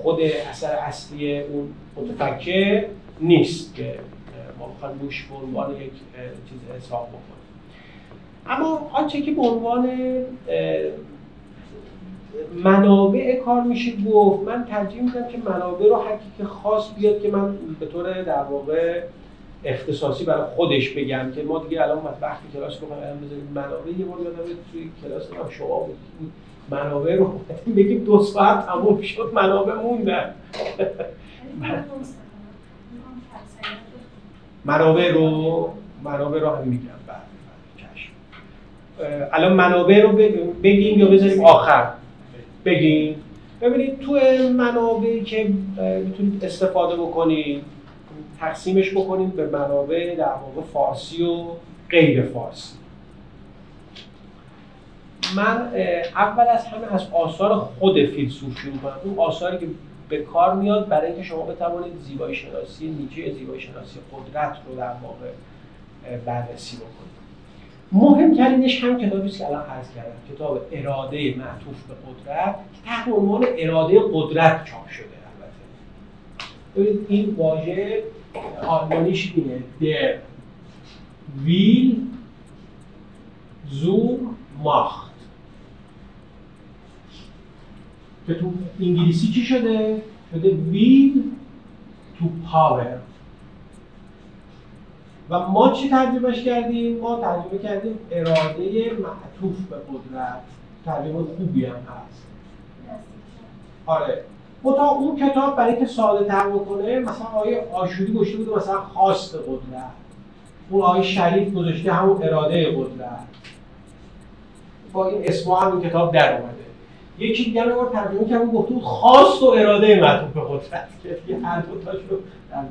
خود اثر اصلی اون متفکر نیست که ما بخوایم روش به عنوان یک چیز حساب بکنیم. اما آنچه که به عنوان منابع کار میشه گفت من ترجیح میدم که منابع رو که خاص بیاد که من به طور در واقع اختصاصی برای خودش بگم که ما دیگه الان وقتی کلاس رو الان بذاریم منابع یه بار یادم توی کلاس هم شما بود. منابع رو <laughs> بگیم دو ساعت تموم شد منابع موندن. منابع رو منابع رو هم میگم. بعد الان منابع رو بگیم یا بذاریم آخر؟ بگیم. ببینید تو منابعی که می‌تونید استفاده بکنید. تقسیمش بکنیم به منابع در واقع فارسی و غیر فارسی. من اول از همه از آثار خود فیلسوف شروع کنم. اون آثاری که به کار میاد برای اینکه شما بتوانید زیبایی شناسی نیچه زیبایی شناسی قدرت رو در واقع بررسی بکنید. مهمترینش هم کتابی که الان عرض کردم. کتاب اراده معطوف به قدرت که تحت عنوان اراده قدرت چاپ شده البته. ببینید این واژه آلمانیش اینه در ویل زور ماخت که تو انگلیسی چی شده؟ شده ویل تو پاور و ما چی ترجمهش کردیم؟ ما ترجمه کردیم اراده معطوف به قدرت ترجمه خوبی هم هست آره تا اون کتاب برای که ساده تر بکنه مثلا آیه آشوری گشته بوده مثلا خواست قدرت. اون آیه شریف گذاشته همون اراده قدرت. با این اسم هم کتاب در اومده. یکی دیگه رو ترجمه کردم گفته بود خواست و اراده معطوف به قدرت. که <laughs> هر دو تاشو در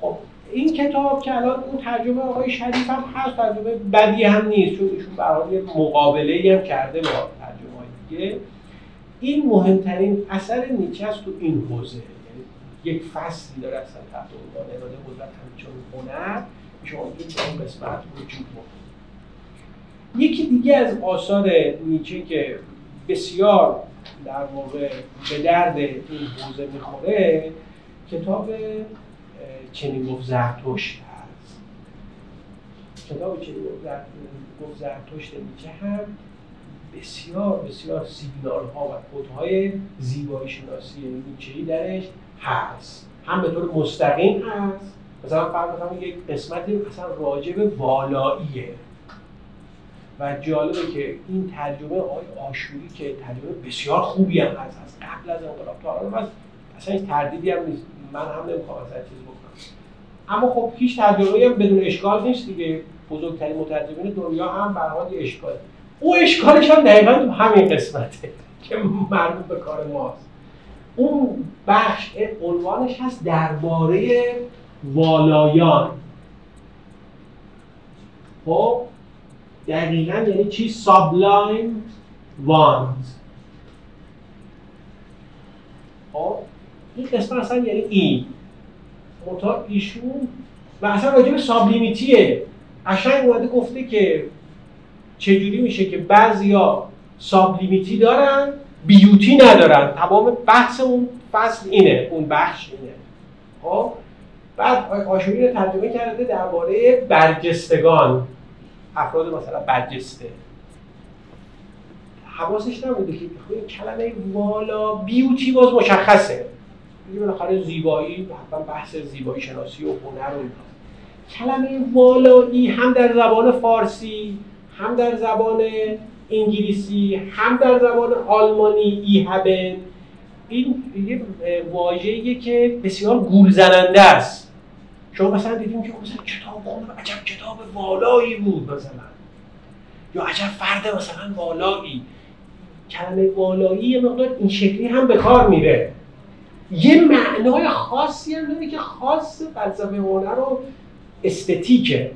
خب این کتاب که الان اون ترجمه آقای شریف هم هست ترجمه بدی هم نیست چون ایشون برای مقابله هم کرده با ترجمه دیگه. این مهمترین اثر نیچه است تو این حوزه. یعنی یک فصلی داره اصلا تحت عنوان اراده قدرت همچون هنر شما این قسمت وجود یکی دیگه از آثار نیچه که بسیار در واقع به درد این حوزه می‌خوره کتاب چنین گفت زرتشت هست. کتاب چنین گفت زرتشت نیچه هم بسیار بسیار سیگنال ها و کودهای زیبایی شناسی نیچه‌ای درش هست. هم به طور مستقیم هست. مثلا فرض یک قسمتی مثلا راجع به والاییه. و جالبه که این ترجمه آقای آشوری که ترجمه بسیار خوبی هم هست از قبل از انقلاب تا الان اصلا هیچ تردیدی هم نیست. من هم نمی‌خوام از چیز بکنم. اما خب هیچ ترجمه هم بدون اشکال نیست دیگه. بزرگترین مترجمین دنیا هم به حال اشکال او اشکالش هم دقیقا تو همین قسمته که مربوط به کار ماست. اون بخش عنوانش هست درباره والایان. خب؟ دقیقا یعنی چی؟ سابلایم واند خب؟ این قسمت اصلا یعنی این. متا ایشون و اصلا راجع به سابلیمیتیه. قشنگ اومده گفته که چجوری میشه که بعضیا سابلیمیتی دارن بیوتی ندارن؟ تمام بحث اون فصل اینه اون بخش اینه. خب؟ بعد آشوری رو ترجمه کرده درباره برجستگان. افراد مثلا برجسته. حواسش نبوده که کلمه والا بیوتی باز مشخصه. دیگه بالاخره زیبایی حتما بحث زیبایی شناسی و هنر و کلمه والایی هم در زبان فارسی هم در زبان انگلیسی هم در زبان آلمانی ای هبن این یه واژه‌ایه که بسیار گول زننده است. شما مثلا دیدیم که مثلا کتاب خوندم عجب کتاب والایی بود مثلا. یا عجب فرد مثلا والایی. کلمه والایی یه مقدار این شکلی هم به کار میره. یه معنای خاصی هم داره که خاص فلسفه هنر رو استتیکه.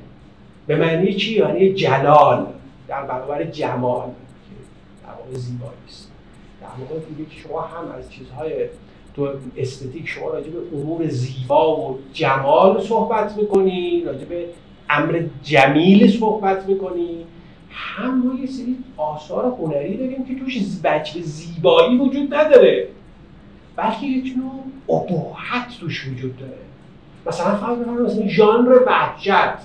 به معنی چی؟ یعنی جلال. در برابر جمال در واقع زیبایی است در واقع که شما هم از چیزهای تو استتیک شما راجع به امور زیبا و جمال صحبت می‌کنی راجع به امر جمیل صحبت می‌کنی. هم ما یه سری آثار هنری داریم که توش بچه زیبایی وجود نداره. بلکه یک نوع ابهت توش وجود داره. مثلا فرض بفرمایید مثلا ژانر وحشت.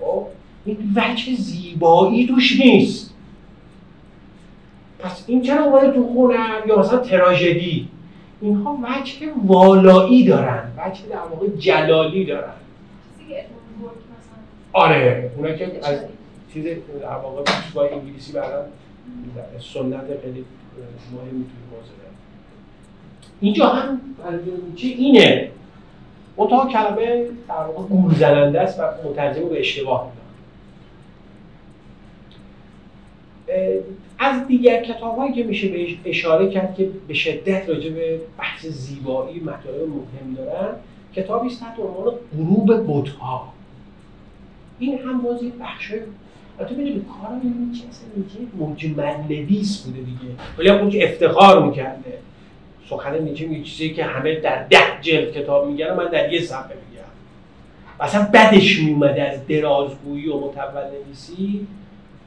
خب؟ این وجه زیبایی توش نیست. پس این چرا اومده تو خونم یا مثلا تراژدی؟ اینها وجه والایی دارن وجه در واقع جلالی دارن. آره اونا که از چیز در واقع با انگلیسی برام سنت خیلی مهمی توی حوزه اینجا هم چی اینه؟ تا کلمه در واقع گول زننده است و مترجم به اشتباه میدن از دیگر کتاب هایی که میشه بهش اشاره کرد که به شدت راجع به بحث زیبایی مطالب مهم دارن کتابی است تحت عنوان غروب بتها. این هم باز یه بخش البته ببینید کار نیچه اصلا نیچه مجمل بوده دیگه. ولی اون که افتخار می‌کرده. سخن نیچه یه چیزی که همه در ده جلد کتاب میگن من در یه صفحه میگم. اصلا بدش میومده از درازگویی و متول نویسی.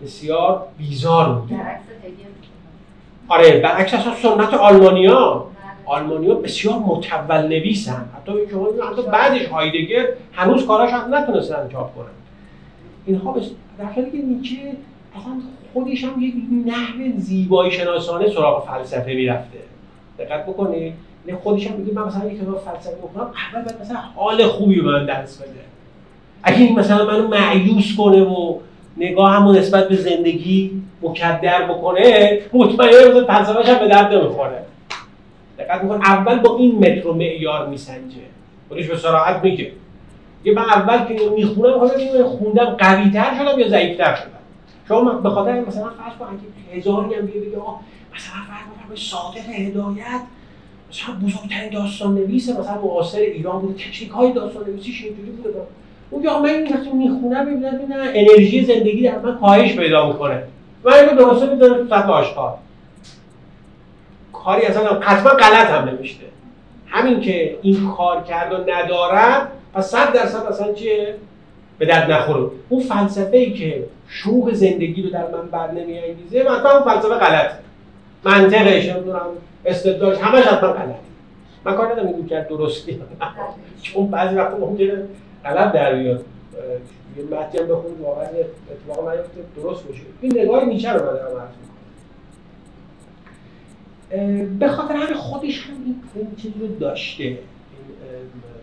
بسیار بیزار بوده آره برعکس اصلا سنت آلمانیا. آلمانیا بسیار متول نویسن. حتی شما حتی بعدش هایدگر هنوز کاراش هم نتونستن چاپ کنن. اینها بس... در حالی که نیچه اصلا خودش هم یک نحو زیبایی شناسانه سراغ فلسفه می‌رفته. دقت بکنید نه خودش هم میگه من مثلا یک کتاب فلسفه بخونم اول باید مثلا حال خوبی به من درس بده. اگه این مثلا منو معیوس کنه و نگاه همون نسبت به زندگی مکدر بکنه مطمئنه فلسفه‌ش هم به درد نمی‌خوره. دقت میکن اول با این متر و معیار میسنجه. خودش به صراحت میگه. یه من اول که می‌خونم حالا این خوندم قوی تر شدم یا ضعیف تر شدم؟ شما به خاطر مثلا فرض کن اگه هزاری هم بگه مثلا فرض به صادق هدایت مثلا بزرگترین داستان نویس مثلا معاصر ایران بوده تکنیک های داستان نویسیش اینجوری بوده. اون یا من این وقتی می‌خونم ببینم ببینم انرژی زندگی در من کاهش پیدا می‌کنه. من اینو درسته می‌ذارم تو سطح آشکار. کاری اصلا حتما غلط هم نمیشته همین که این کار کرد و ندارد پس صد درصد اصلا چیه؟ به درد نخوره. اون فلسفه ای که شوق زندگی رو در من بر نمیانگیزه مثلا اون فلسفه غلطه منطقش نمی‌دونم استدلالش همش حتما غلطه من کار ندارم این کرد درستی. چون بعضی وقتا ممکنه غلط در بیاد یه متن هم بخونید واقعا اتفاق نیفته. درست باشه. این نگاه نیچه رو من دارم به خاطر همین خودش هم این چیز رو داشته. این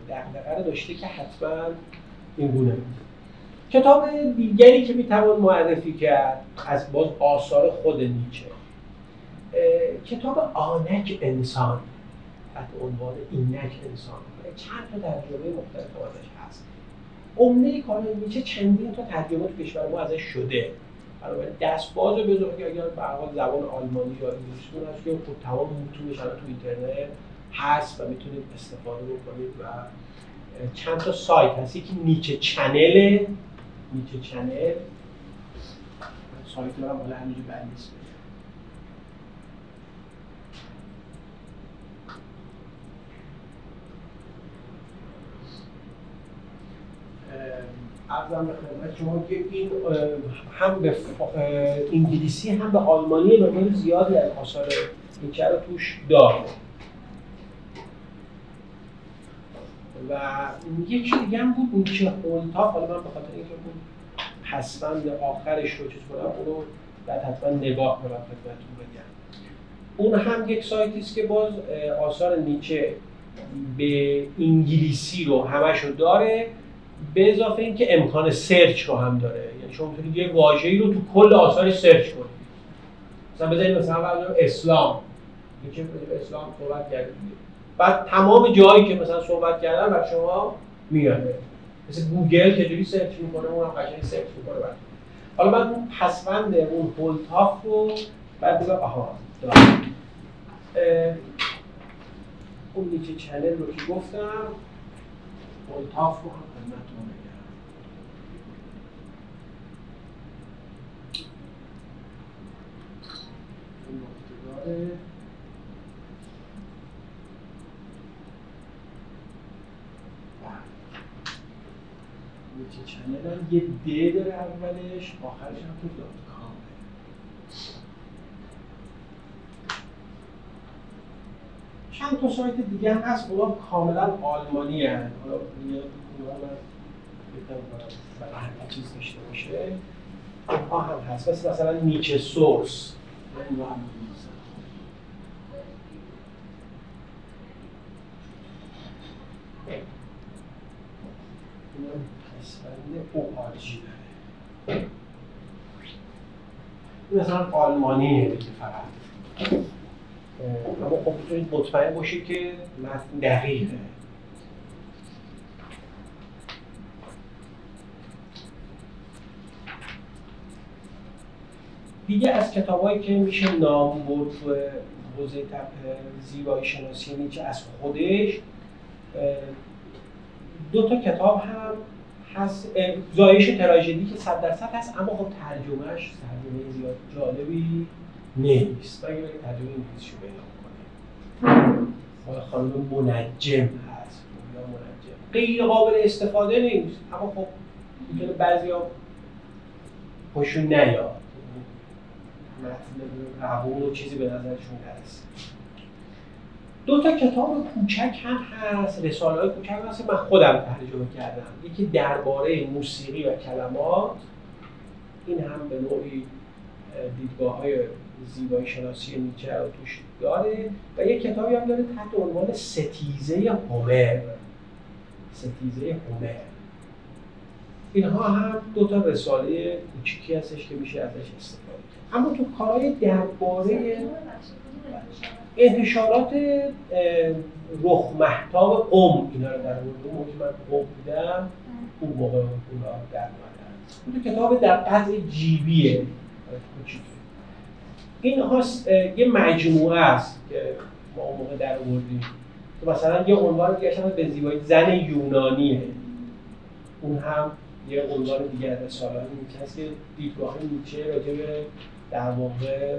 دقدقه رو داشته که حتما این گونه. کتاب دیگری که می‌توان معرفی کرد از باز آثار خود نیچه. کتاب آنک انسان. تحت عنوان اینک انسان. چند تا ترجمه مختلف ازش هست عمده کار نیچه چندین تا ترجمه تو کشور ما ازش شده. بنابراین دستباز بزرگی اگر به زبان آلمانی یا انگلیسی هست که خود تمام متونش تو اینترنت هست و می‌تونید استفاده بکنید و چند تا سایت هست. یکی نیچه چنل نیچه چنل. سایت دارم حالا همینجور بند ارزم به خدمت شما که این هم به انگلیسی هم به آلمانی به زیادی از آثار نیچه رو توش داره و یکی دیگه هم بود نیچه هولتاف حالا من به خاطر اینکه اون پسوند آخرش رو چیز کنم اونو بعد حتما نگاه کنم خدمتتون بگم. اون هم یک سایتی است که باز آثار نیچه به انگلیسی رو همش رو داره. به اضافه اینکه امکان search رو هم داره. یعنی شما می‌تونید یه واژه‌ای رو تو کل آثارش search کنید. مثلا بذارید مثلا اسلام. یکی اسلام صحبت کردید بعد تمام جایی که مثلا صحبت کردن بر شما میاد مثل گوگل که جوری search می‌کنه اون هم قشنگ search می‌کنه بعد حالا من اون پسوند اون هولتاف رو بعد بگم آها اون نیچه چنل رو که گفتم هولتاف رو هم خدمتتون بگم این نقطه داره مولتی چنل یه د داره اولش آخرش هم تو دات چند تا سایت دیگه هم هست اونا کاملا آلمانی هست حالا چیز داشته باشه. ها هم هست. مثل مثلا نیچه سورس. این رو هم داره این مثلا آلمانیه دیگه فقط. اما خب می‌تونید مطمئن باشید که متن دقیقه. دیگه از کتابایی که میشه نام برد تو حوزه زیبایی شناسی نیچه از خودش دو تا کتاب هم هست زایش تراژدی که صد درصد هست اما خب ترجمهش ترجمه زیاد جالبی نیست. مگه برید ترجمه انگلیسیشو پیدا مال خانم منجم هست. یا منجم. غیر قابل استفاده نیست. اما خب می‌تونه بعضیا خوشون نیاد. متن و چیزی به نظرشون نرسه دو تا کتاب کوچک هم هست. رساله های کوچک هست. من خودم ترجمه کردم. یکی درباره موسیقی و کلمات. این هم به نوعی دیدگاه های زیبایی شناسی نیچه رو توش داره و یک کتابی هم داره تحت عنوان ستیزه هومر. ستیزه هومر. اینها هم دو تا رساله کوچیکی هستش که میشه ازش استفاده اما تو کارهای درباره انتشارات رخ محتاب قم اینا رو در مورد اون که من قم بودم اون موقع اونا در تو کتاب در قطع جیبیه. کوچیکه. این هاست یه مجموعه است که ما اون موقع در آوردیم. تو مثلا یه عنوان دیگه به زیبایی زن یونانیه. اون هم یه عنوان دیگه از هست که دیدگاه نیچه راجع به در واقع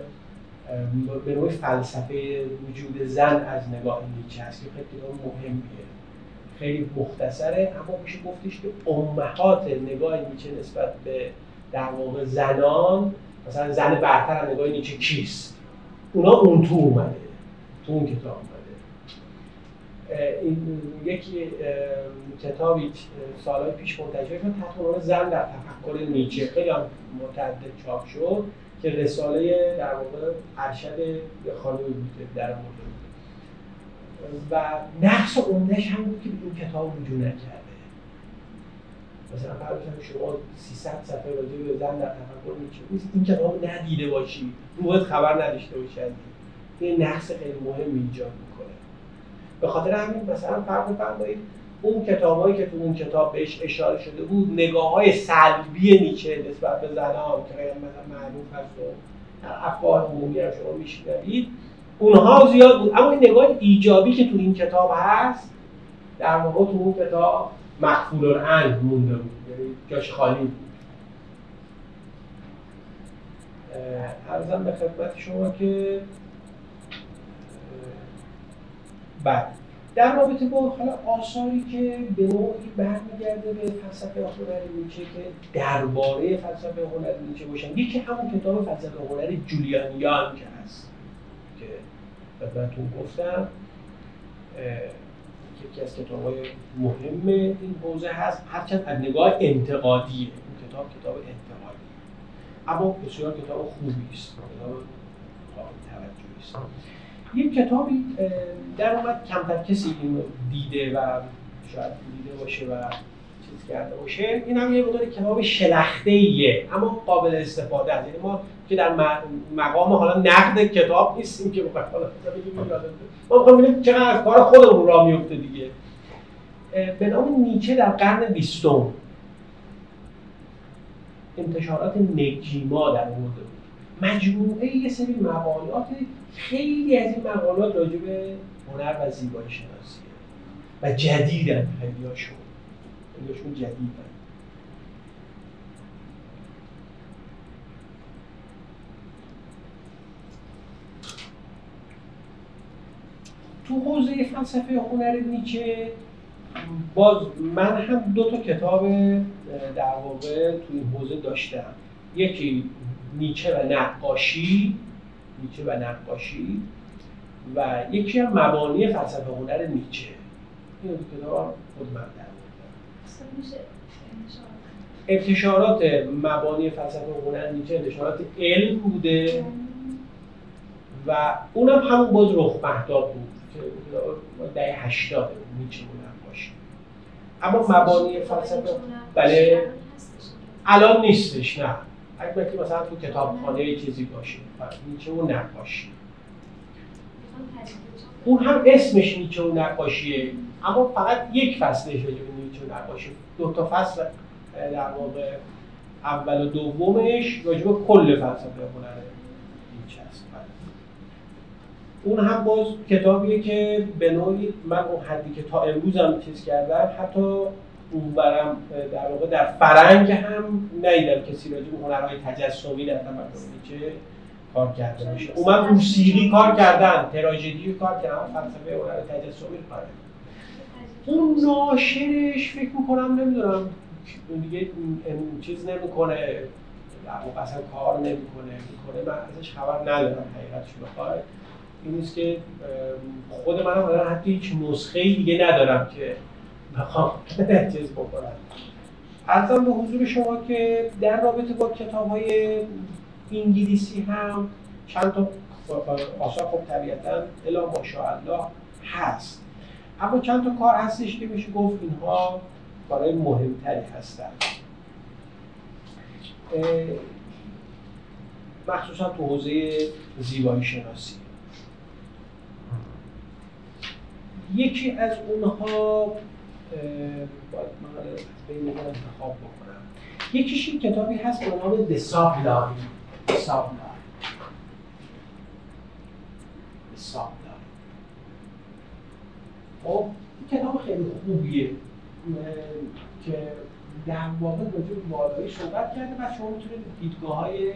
به نوع فلسفه وجود زن از نگاه نیچه هست که خیلی مهمیه. خیلی مختصره اما میشه گفتش که امهات نگاه نیچه نسبت به در واقع زنان مثلا زن برتر از نگاه نیچه کیست. اونا اون تو اومده. تو اون کتاب اومده. این اه، کتابی سالهای پیش منتشر شد تحت عنوان زن در تفکر نیچه. خیلی هم متعدد چاپ شد که رساله در واقع ارشد یه خانمی بود که در مورد. و نقص عمدهش هم بود که این کتاب رجوع نکرده. مثلا فرض کنید شما 300 صفحه راجع به زن در تفکر نیچه نیست این کتاب ندیده باشی روحت خبر نداشته باشی یه نقص خیلی مهم ایجاد می‌کنه. به خاطر همین مثلا فرق بفرمایید اون کتابایی که تو اون کتاب بهش اشاره شده بود نگاه های سلبی نیچه نسبت به زنان که مثلا معروف هست و افواه عمومی هم شما میشنوید اونها زیاد بود. اما این نگاه ایجابی که تو این کتاب هست در واقع تو اون کتاب مخفول الان مونده بود یعنی جاش خالی بود. اه، عرضم به خدمت شما که اه، بله. در رابطه با حالا آثاری که به نوعی برمیگرده به فلسفه هنر نیچه که درباره فلسفه هنر نیچه باشن یکی همون کتاب فلسفه هنر جولیان یانگ هست که خدمتتون گفتم. یکی از کتاب‌های مهم این حوزه هست. هرچند از نگاه انتقادیه این کتاب کتاب انتقادیه اما بسیار کتاب خوبی است. کتاب قابل توجهی است. یک کتابی در اومد کمتر کسی این دیده و شاید دیده باشه و چیز کرده باشه این هم یه مقدار کتاب شلخته ایه اما قابل استفاده است. یعنی ما که در مقام حالا نقد کتاب نیستیم که بخوایم حالا. ما می‌خوایم ببینیم چقدر کار خودمون راه میفته دیگه. به نام نیچه در قرن بیستم. انتشارات نجیما در مورد بود مجموعه یه سری مقالات خیلی از این مقالات راجع به هنر و زیبایی شناسیه و جدیدن خیلی هاشون جدیدن تو حوزه فلسفه هنر نیچه باز من هم دو تا کتاب در واقع تو این حوزه داشتم. یکی نیچه و نقاشی نیچه و نقاشی و یکی هم مبانی فلسفه هنر نیچه. این دو کتاب خود من در آوردم. اصلا میشه انتشار انتشارات مبانی فلسفه هنر نیچه انتشارات علم بوده و اونم همون باز رخ مهداد بود که دهه 80 نیچه نقاشی اما مبانی فلسفه بله. الان نیستش نه. اگه مثلا تو کتابخانه چیزی باشه نیچه و نقاشی اون هم اسمش نیچه و نقاشیه اما فقط یک فصلش راجع و نقاشی دو تا فصل در واقع اول و دومش راجع به کل فلسفه هنر نیچه است. اون هم باز کتابیه که به نوعی من اون حدی که تا امروز هم چیز کردم حتی اون برم در واقع در فرنگ هم ندیدم کسی راجع به هنرهای تجسمی در تمدن نیچه کار کرده باشه. اومد موسیقی کار کردن تراژدی کار کردن فلسفه هنر تجسمی کار اون ناشرش فکر می‌کنم نمی‌دونم دیگه چیز نمی‌کنه در اصلا کار نمی‌کنه می‌کنه من ازش خبر ندارم حقیقتش بخوای این نیست که خود منم هم حتی هیچ نسخه دیگه ندارم که بخوام <laughs> چیز بکنم. ارزم به حضور شما که در رابطه با کتاب های انگلیسی هم چند تا آثار خب طبیعتا الا ماشاءالله هست. اما چند تا کار هستش که میشه گفت اینها کارهای مهمتری هستن. مخصوصا تو حوزه زیبایی شناسی. یکی از اونها باید من بین انتخاب بکنم. یکیش این کتابی هست به نام The Sublime. Sublime. The خب کتاب خیلی خوبیه که در واقع راجع به بالایی صحبت کرده و شما می‌تونید دیدگاه های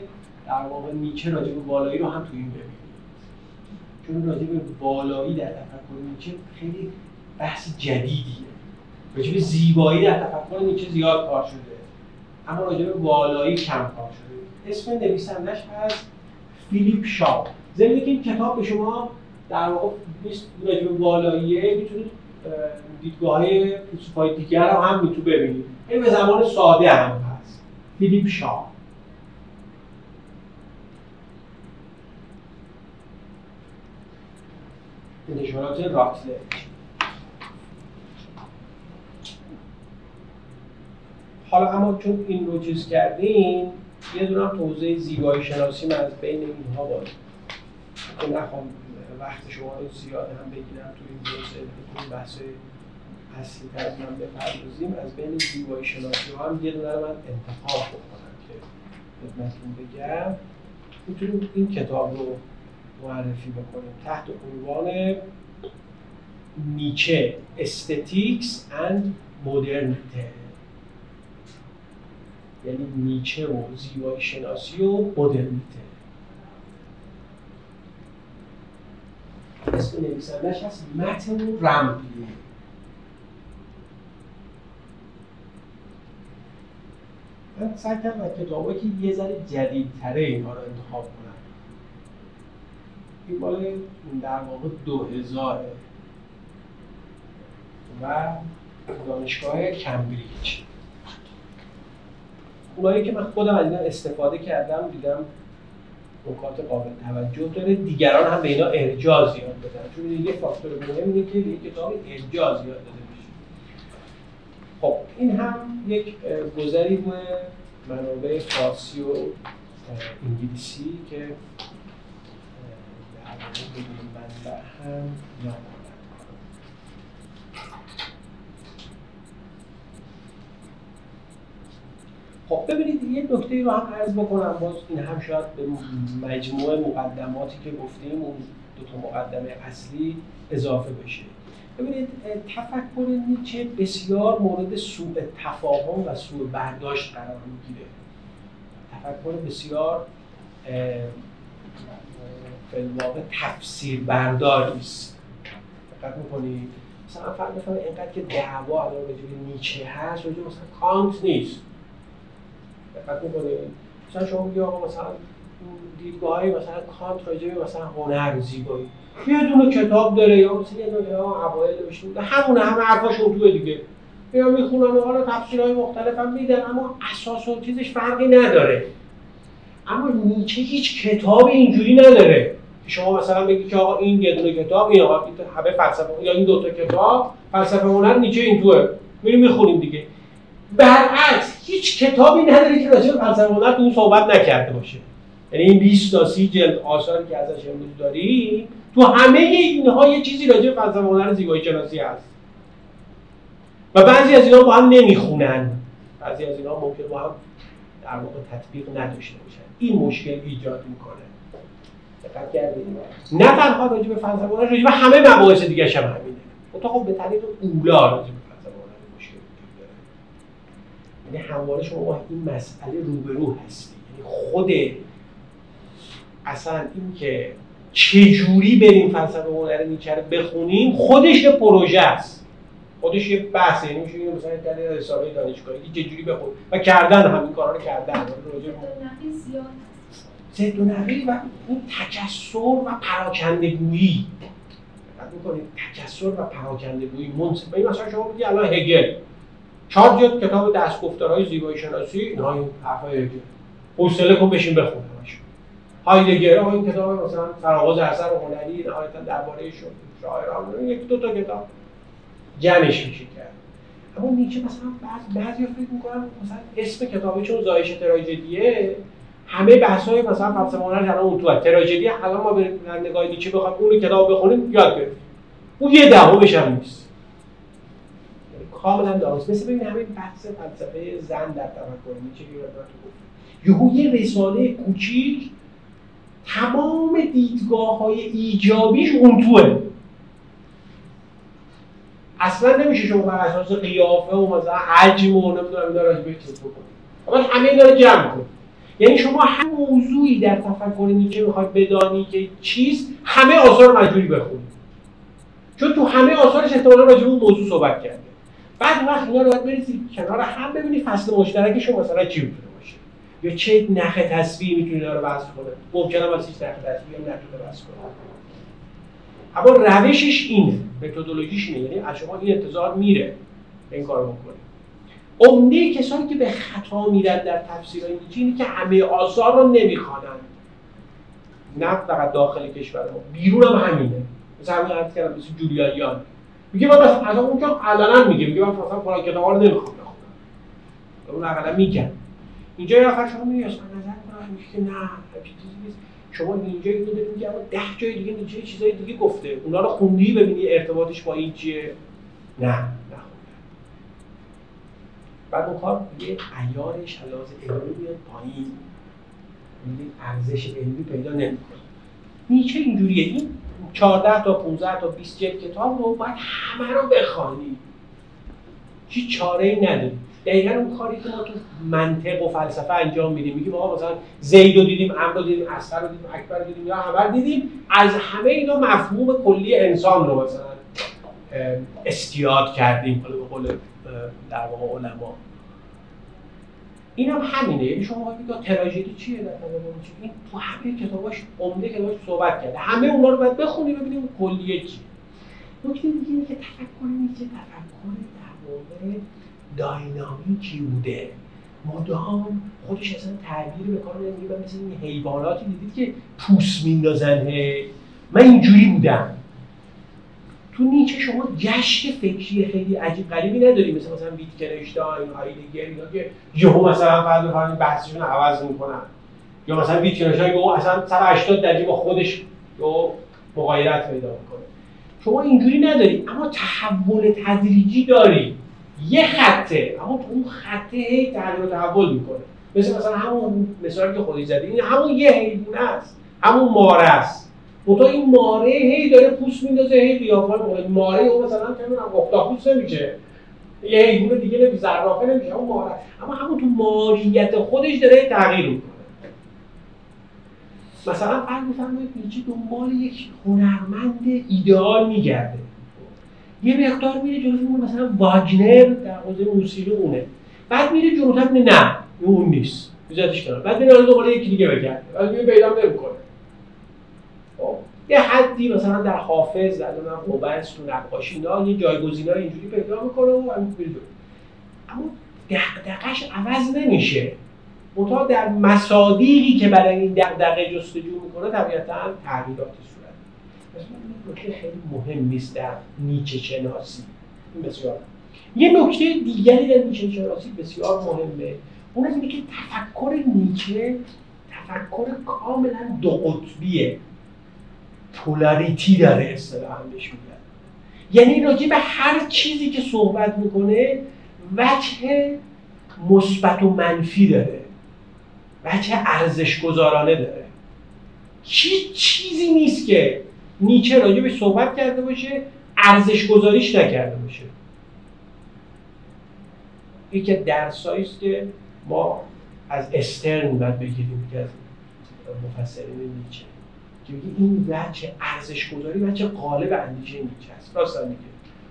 در واقع نیچه راجع به بالایی رو هم تو این ببینید. چون راجع به بالایی در تفکر نیچه خیلی بحث جدیدیه. راجع به زیبایی در تفکر نیچه زیاد کار شده. اما راجع به بالایی کم کار شده. اسم نویسندش هست فیلیپ شاو. ضمن که این کتاب به شما در واقع نیست راجع بالاییه می‌تونید دیدگاه های فیلسوفای دیگر رو هم می‌تونید ببینید. این به زمان ساده هم هست. فیلیپ شاو نشانات راتلج حالا اما چون این رو چیز کردیم یه دونه توضیح زیبایی شناسی من از بین اینها باید که نخوام وقت شما رو زیاد هم بگیرم تو این توضیح تو بحث اصلی تر من بپردازیم. از بین زیبایی شناسی ها هم یه دونه من انتخاب بکنم که خدمتتون بگم. می‌تونیم این کتاب رو معرفی بکنیم. تحت عنوان نیچه استتیکس اند مدرنیته. یعنی نیچه و زیبایی شناسی و مدرنیته. اسم نویسندش هست متن رمبلی من سعی کردم کتابایی که یه ذره جدیدتره اینها رو انتخاب کنم. این مال در واقع دو هزاره و دانشگاه کمبریج. اونایی که من خودم از اینا استفاده کردم دیدم نکات قابل توجه داره. دیگران هم به اینا ارجاع زیاد بدن چون یه فاکتور مهم اینه که به کتاب ارجاع زیاد داده بشه خب این هم یک گذری به منابع فارسی و انگلیسی که در هم خب ببینید یه نکته رو هم عرض بکنم. باز این هم شاید به مجموعه مقدماتی که گفتیم اون دو تا مقدمه اصلی اضافه بشه. ببینید تفکر نیچه بسیار مورد سوء تفاهم و سوء برداشت قرار می‌گیره. تفکر بسیار واقع تفسیر برداری است دقت می‌کنید مثلا فرض بفرمایید اینقدر که دعوا الان راجع نیچه هست راجع مثلا کانت نیست. دقت می‌کنید مثلا شما میگی آقا مثلا دیدگاه های مثلا کانت راجع به مثلا هنر زیبایی. یه دونه کتاب داره یا مثلا یه دونه اوایل نوشته همونه همه حرفاش اردوه دیگه. یا می‌خونن حالا تفسیرهای مختلف هم میدن اما اساس و چیزش فرقی نداره. اما نیچه هیچ کتابی اینجوری نداره. شما مثلا بگید که آقا این یه دونه کتاب این آقا همه فلسفه یا این دو تا کتاب فلسفه هنر نیچه این توه میریم می‌خونیم دیگه. برعکس هیچ کتابی نداره که راجع به فلسفه تو اون صحبت نکرده باشه. یعنی این 20 تا 30 جلد آثاری که ازش امروز داریم تو همه اینها یه چیزی راجع به فلسفه هنر زیبایی شناسی هست. و بعضی از اینا با هم نمی‌خونن. بعضی از اینا ممکن با هم در واقع تطبیق نداشته باشن. این مشکل ایجاد می‌کنه. دقت کردید نه تنها راجع به فلسفه هنر راجع به همه مباحث دیگه هم همینه. خب به طریق اولا راجع به فلسفه هنر مشکل وجود داره یعنی همواره شما با این مسئله روبرو هستی. یعنی خود اصلا این که چجوری بریم فلسفه هنر نیچه رو بخونیم خودش یه پروژه است. خودش یه بحثه یعنی میشه مثلا در رساله دانشگاهی چجوری بخون و کردن همین کارا رو کردن. ضد و نقیض و این تکسر و پراکندگویی. دقت می‌کنید تکسر و پراکندگویی. منصف این مثلا شما بگی الان هگل. چهار جلد کتاب دستگفتارهای زیبایی شناسی اینها این حرفای حوصله کن بشین بخون هایدگر ها این کتاب مثلا فراغاز اثر هنری نهایتا درباره شاعران یک دو تا کتاب جمعش میشه کرد. اما نیچه مثلا بعض بعضی فکر می‌کنن مثلا اسم کتابه چون زایش تراژدیه همه بحث های مثلا هنر الان اون تو تراژدی الان ما بریم در نگاه نیچه بخوایم اون کتاب بخونیم یاد بگیریم اون یه دهمش هم نیست. کاملا درست مثل ببین همین بحث فلسفه زن در تفکر نیچه که یهو یه رساله کوچیک تمام دیدگاه های ایجابیش اون توه اصلا نمیشه شما بر اساس قیافه و مثلا حجم و نمی‌دونم اینا راجع به چیز بکنید اما همه رو جمع کنید یعنی شما هر موضوعی در تفکر نیچه می‌خواید بدانی که چیز همه آثار مجبوری بخونید چون تو همه آثارش احتمالا راجع به اون موضوع صحبت کرده بعد وقت اینا رو باید کنار هم ببینید فصل مشترکشون مثلا چی می‌تونه باشه. یا چه نخ تصویر می‌تونه اینا رو وصل کنه. ممکنه از هیچ نخ تصویر نتونه وصل کنه. اما روشش اینه. متدولوژیش اینه. یعنی از شما این انتظار میره این کار بکنه. عمده کسانی که به خطا میرن در تفسیر نیچه اینه که همه آثار رو نمی‌خوانند. نه فقط داخل کشور ما. بیرون هم همینه. مثل همین عرض کردم مثل جولیانیان میگه من از اون که علنا میگه میگه من مثلا فلان کتابا رو نمی‌خوام بخونم اون اقلا میگن اینجا یه نفر شما میگه اصلا نظر کنم که نه چیزی نیست. شما اینجا اینو دارید میگه اما ده جای دیگه نیچه چیزای دیگه گفته. اونا رو خوندی ببینی ارتباطش با این چیه؟ نه نه بعد اون یه عیارش لحاظ علمی میاد پایین. ارزش علمی پیدا نمی‌کنه. نیچه اینجوریه. این 14 تا 15 تا 20 جلد کتاب رو باید همه رو بخوانی. هیچ چاره ای نداری. دقیقا اون کاری که ما تو منطق و فلسفه انجام میدیم میگیم آقا مثلا زید رو دیدیم امر رو دیدیم اصغر رو دیدیم اکبر رو دیدیم یا همه دیدیم از همه اینا مفهوم کلی انسان رو مثلا استیاد کردیم به قول در واقع علما. این هم همینه. یعنی شما بگید تراژدی چیه در این تو همه کتاباش عمده کتاباش صحبت کرده. همه اونا رو باید بخونی ببینیم کلیه چیه. نکته دیگه اینه که تفکر نیچه تفکر در واقع داینامیکی بوده. مدام خودش اصلا تعبیر به کار نمیگه مثل این حیواناتی دیدید که پوست میندازن من اینجوری بودم. تو نیچه شما جشن فکری خیلی عجیب غریبی نداری. مثل مثلا ویتکنشتاین هایدگر اینا که یهو مثلا فرض بفرمایید بحثشون عوض می‌کنن. یا مثلا ویتکنشتاین یهو اصلا 180 درجه با خودش یهو مغایرت پیدا می‌کنه. شما اینجوری نداری اما تحول تدریجی داری. یه خطه اما تو اون خطه هی و تحول می‌کنه. مثل مثلا همون مثالی که خودی زدی این همون یه حیوان است. همون ماره است. منتها این ماره هی داره پوست میندازه هی قیافه می‌کنه. ماره اون مثلا که من اختاپوس نمیشه. یه حیوان دیگه نمیشه زرافه نمیشه اون ماره. اما همون تو ماهیت خودش داره تغییر می‌کنه. مثلا فرض بفرمایید نیچه دنبال یک هنرمند ایدئال میگرده. یه مقدار میره جلو مثلا واگنر در حوزه موسیقی اونه. بعد میره جلوتر نه اون نیست. میذارش کنار بعد میره دنبال یکی دیگه بگرده. بعد میره پیدا نمی‌کنه. خب یه حدی مثلا در حافظ در قبس تو نقاشی یه جایگزینای اینجوری پیدا می‌کنه و همین میره اما دغدغش عوض نمیشه. منتها در مصادیقی که برای این دقدقه جستجو می‌کنه طبیعتا تغییراتی صورت نکته خیلی مهم نیست در نیچه شناسی. بسیار. یه نکته دیگری در نیچه شناسی بسیار مهمه. اون اینه که تفکر نیچه تفکر کاملا دو قطبیه. پولاریتی داره اصطلاحا بهش میگن یعنی راجع به هر چیزی که صحبت می‌کنه وجه مثبت و منفی داره. وجه ارزش گذارانه داره. هیچ چیزی نیست که نیچه راجع به صحبت کرده باشه ارزش گذاریش نکرده باشه. یکی درسایی است که ما از استرن باید بگیریم که از مفسرین نیچه. که این وجه ارزش گذاری وجه قالب اندیشه نیچه است. راست میگه.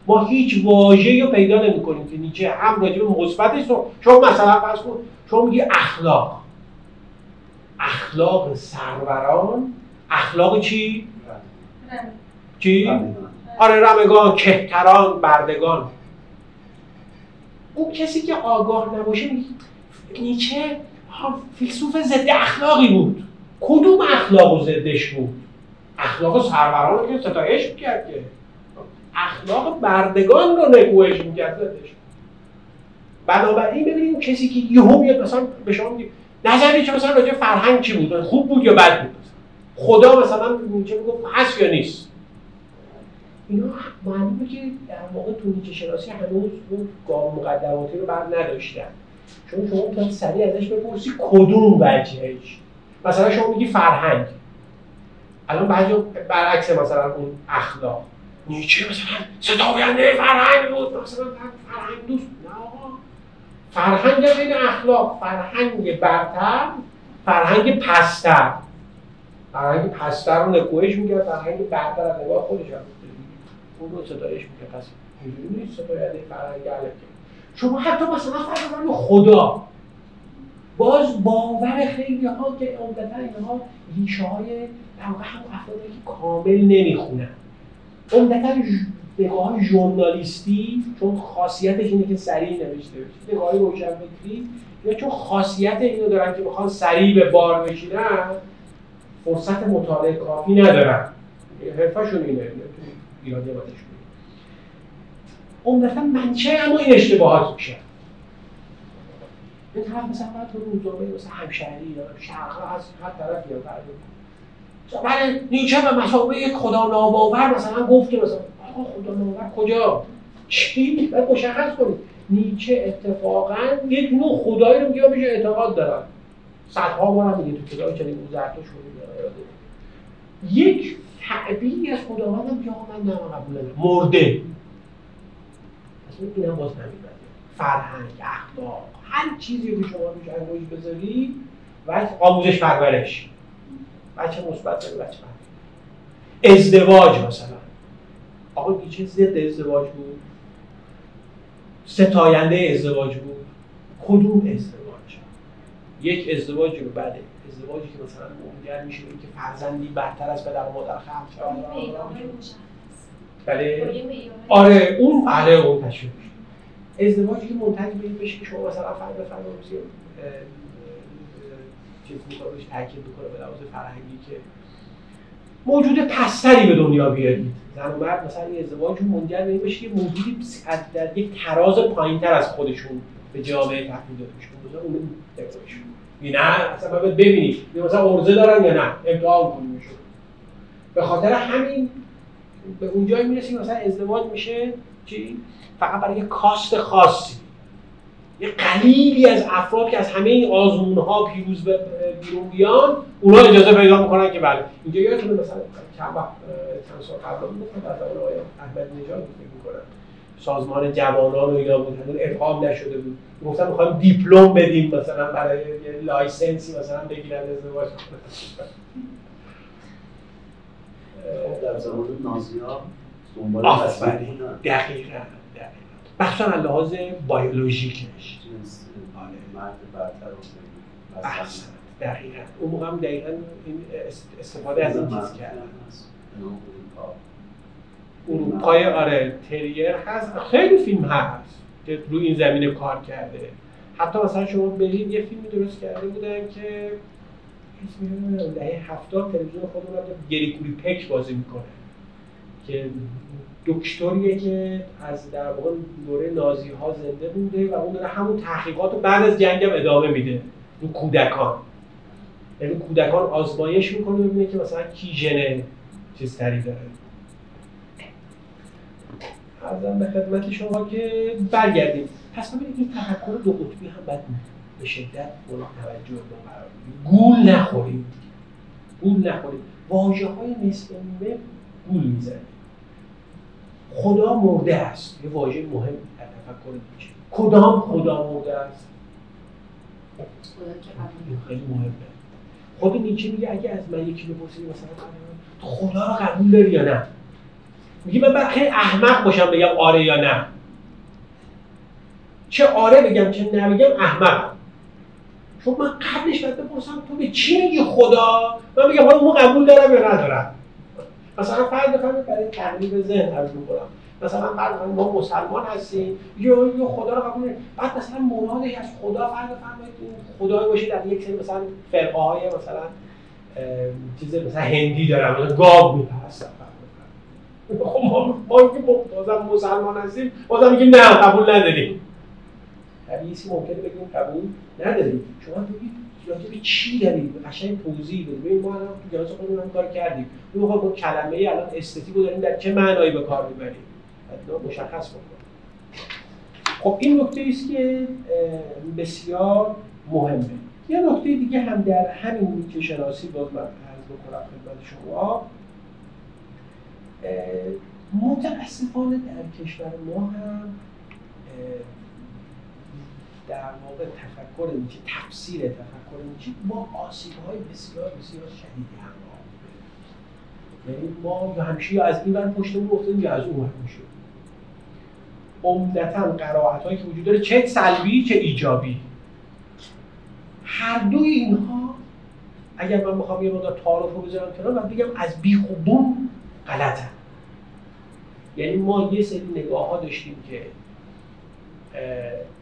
ما هیچ واژه‌ای رو پیدا نمی‌کنیم که نیچه هم راجع به مثبتش شما مثلا فرض کن شما میگی اخلاق. اخلاق سروران. اخلاق چی؟ چی؟ آره رمگان، کهتران، بردگان. اون کسی که آگاه نباشه نیچه فیلسوف ضد اخلاقی بود. کدوم اخلاق و ضدش بود؟ اخلاق سروران رو که ستایش می‌کرد که. اخلاق بردگان رو نگوهش می‌کرد ضدش بنابراین ببینیم کسی که یهو میاد مثلا به شما میگه نظری که مثلا راجع فرهنگ چی بود؟ خوب بود یا بد بود؟ خدا مثلا نیچه می‌گفت؟ هست یا نیست؟ اینا معلومه که در واقع تو نیچه شناسی هنوز اون گام مقدماتی رو بر نداشتن. چون شما تا سریع ازش بپرسی کدوم وجهش؟ مثلا شما میگی فرهنگ. الان بعضی برعکس مثلا اون اخلاق. نیچه مثلا؟ ستاینده فرهنگ بود. مثلا فرهنگ دوست نه فرهنگ این اخلاق. فرهنگ برتر فرهنگ پستر. فرهنگ پستر رو نکوهش میگه فرهنگ برتر از نگاه خودش هم اون رو ستایش میگه پس اینجوری نیست ستاینده فرهنگ شما حتی مثلا فرهنگ خدا. باز باور خیلی ها که عمدتا اینها ریشه های در واقع هم افرادی که کامل نمی‌خونن. عمدتا نگاه ژورنالیستی چون خاصیتش اینه که سریع نوشته بشه. نگاه روشنفکری یا چون خاصیت اینو دارن که می‌خوان سریع به بار بشینن فرصت مطالعه کافی ندارن. حرفشون اینه ایرادی بازش عمدتا منچه اما این اشتباهات میشه این طرف مثلا باید تو روزنامه مثلا همشهری یا شرق از هر طرف یا بله نیچه به مسابقه خدا ناباور مثلا گفت که مثلا خدا ناباور کجا؟ چی؟ باید مشخص کنید. نیچه اتفاقا یک نوع خدایی رو میگه بهش اعتقاد دارن صدها بار هم میگه تو کتاب چنین زرتوش یک تعبیری از خداوند هم که من نه قبول مرده. اصلا این هم باز فرهنگ اخلاق هر چیزی که شما روش انگوش بذاری و آموزش پرورش بچه مثبت داره بچه ازدواج مثلا. آقا نیچه ضد ازدواج بود؟ ستاینده ازدواج بود. کدوم ازدواج؟ یک ازدواجی رو بله ازدواجی که مثلا منجر میشه که فرزندی برتر از پدر و مادر خلق شود. بله. آره اون بله اون تشریح ازدواجی که منتج به بشه که شما مثلا فرد بفرمایید چیز می‌کنه بهش تاکید می‌کنه به لحاظ فرهنگی که موجود پستری به دنیا بیارید. زن و مرد مثلا این ازدواج منجر به این بشه که موجودی در یک تراز پایینتر از خودشون به جامعه تحویل داده بشه. اون نه اصلا باید ببینید مثلا ارزه دارن یا نه. امتحان کنیم به خاطر همین به اونجایی می‌رسیم مثلا ازدواج میشه چی؟ فقط برای یه کاست خاصی. یه قلیلی از افراد که از همه این آزمون ها پیروز به بیرون بیان اونا اجازه پیدا می‌کنن که بله. اینجا یادتونه مثلا چند وقت چند سال قبل بود در زمان آقای احمد نژاد می‌کنن سازمان جوانان و اینا بود هنوز ادغام نشده بود. گفتن می‌خوایم دیپلم بدیم مثلا برای یه license ی مثلا بگیرن ازدواج. خب، در زمان نازی ها دنبال دقیقا. مخصوصا از لحاظ بیولوژیکش احسن دقیقا اون موقع هم دقیقا این استفاده از این چیز کردن اروپای آره تریر هست. خیلی فیلم هست که روی این زمینه کار کرده. حتی مثلا شما برید یه فیلمی درست کرده بودن که دهه هفتاد تلویزیون خودمون گری کوری پک بازی می‌کنه. که دکتریه که از در واقع دوره نازی ها زنده بوده و اون داره همون تحقیقات رو بعد از جنگ هم ادامه میده. این کودکان. یعنی کودکان آزمایش می‌کنه ببینه که مثلا کی ژن چیز تری داره. ارزم به خدمت شما که برگردیم. پس ببینید این تفکر دو قطبی هم باید به شدت مورد توجه قرار گول نخورید گول نخورید واژه های نصف گول می‌زنید خدا مرده است. یه واژه مهم در تفکر نیچه کدام خدا مرده است؟ خیلی مهمه. خود نیچه میگه اگه از من یکی بپرسید مثلا تو خدا رو قبول داری یا نه؟ میگه من خیلی احمق باشم بگم آره یا نه. چه آره بگم چه نه بگم احمق چون من قبلش باید بپرسم تو به چی میگی خدا؟ من میگم حالا اون قبول دارم یا ندارم؟ مثلا فرض بفرمایید برای تقریب ذهن عرض می‌کنم مثلا فرض ما مسلمان هستیم یا یا خدا رو قبول بعد مثلا مرادش از خدا فرض بفرمایید خدای باشه در یک سری مثلا فرقه های مثلا چیز مثلا هندی دارن مثلا گاو میپرستن. خب ما ما که بازم مسلمان هستیم بازم میگیم نه قبول نداریم. حدیثی ممکنه بگیم قبول نداریم. شما بگید راجع به چی داریم؟ قشنگ توضیح بدید ببین ما الان تو کلاس خودمون هم کار کردیم. ما با کلمه الان استتیک رو داریم در چه معنایی به کار می‌بریم؟ مشخص بکنیم خب این نکته است که بسیار مهمه. یه نکته دیگه هم در همین نیچه شناسی باز من عرض بکنم خدمت شما. متاسفانه در کشور ما هم در واقع تفکر نیچه تفسیر تفکر نیچه با آسیب های بسیار بسیار شدیدی همراه یعنی ما همیشه از این ور پشتمون افتادیم یا از اون ور پشتمون عمدتا قرائت هایی که وجود داره چه سلبی چه ایجابی. هر دوی اینها اگر من بخوام یه مقدار تعارف رو بذارم کنار من بگم از بیخوبون غلطه. یعنی ما یه سری نگاه ها داشتیم که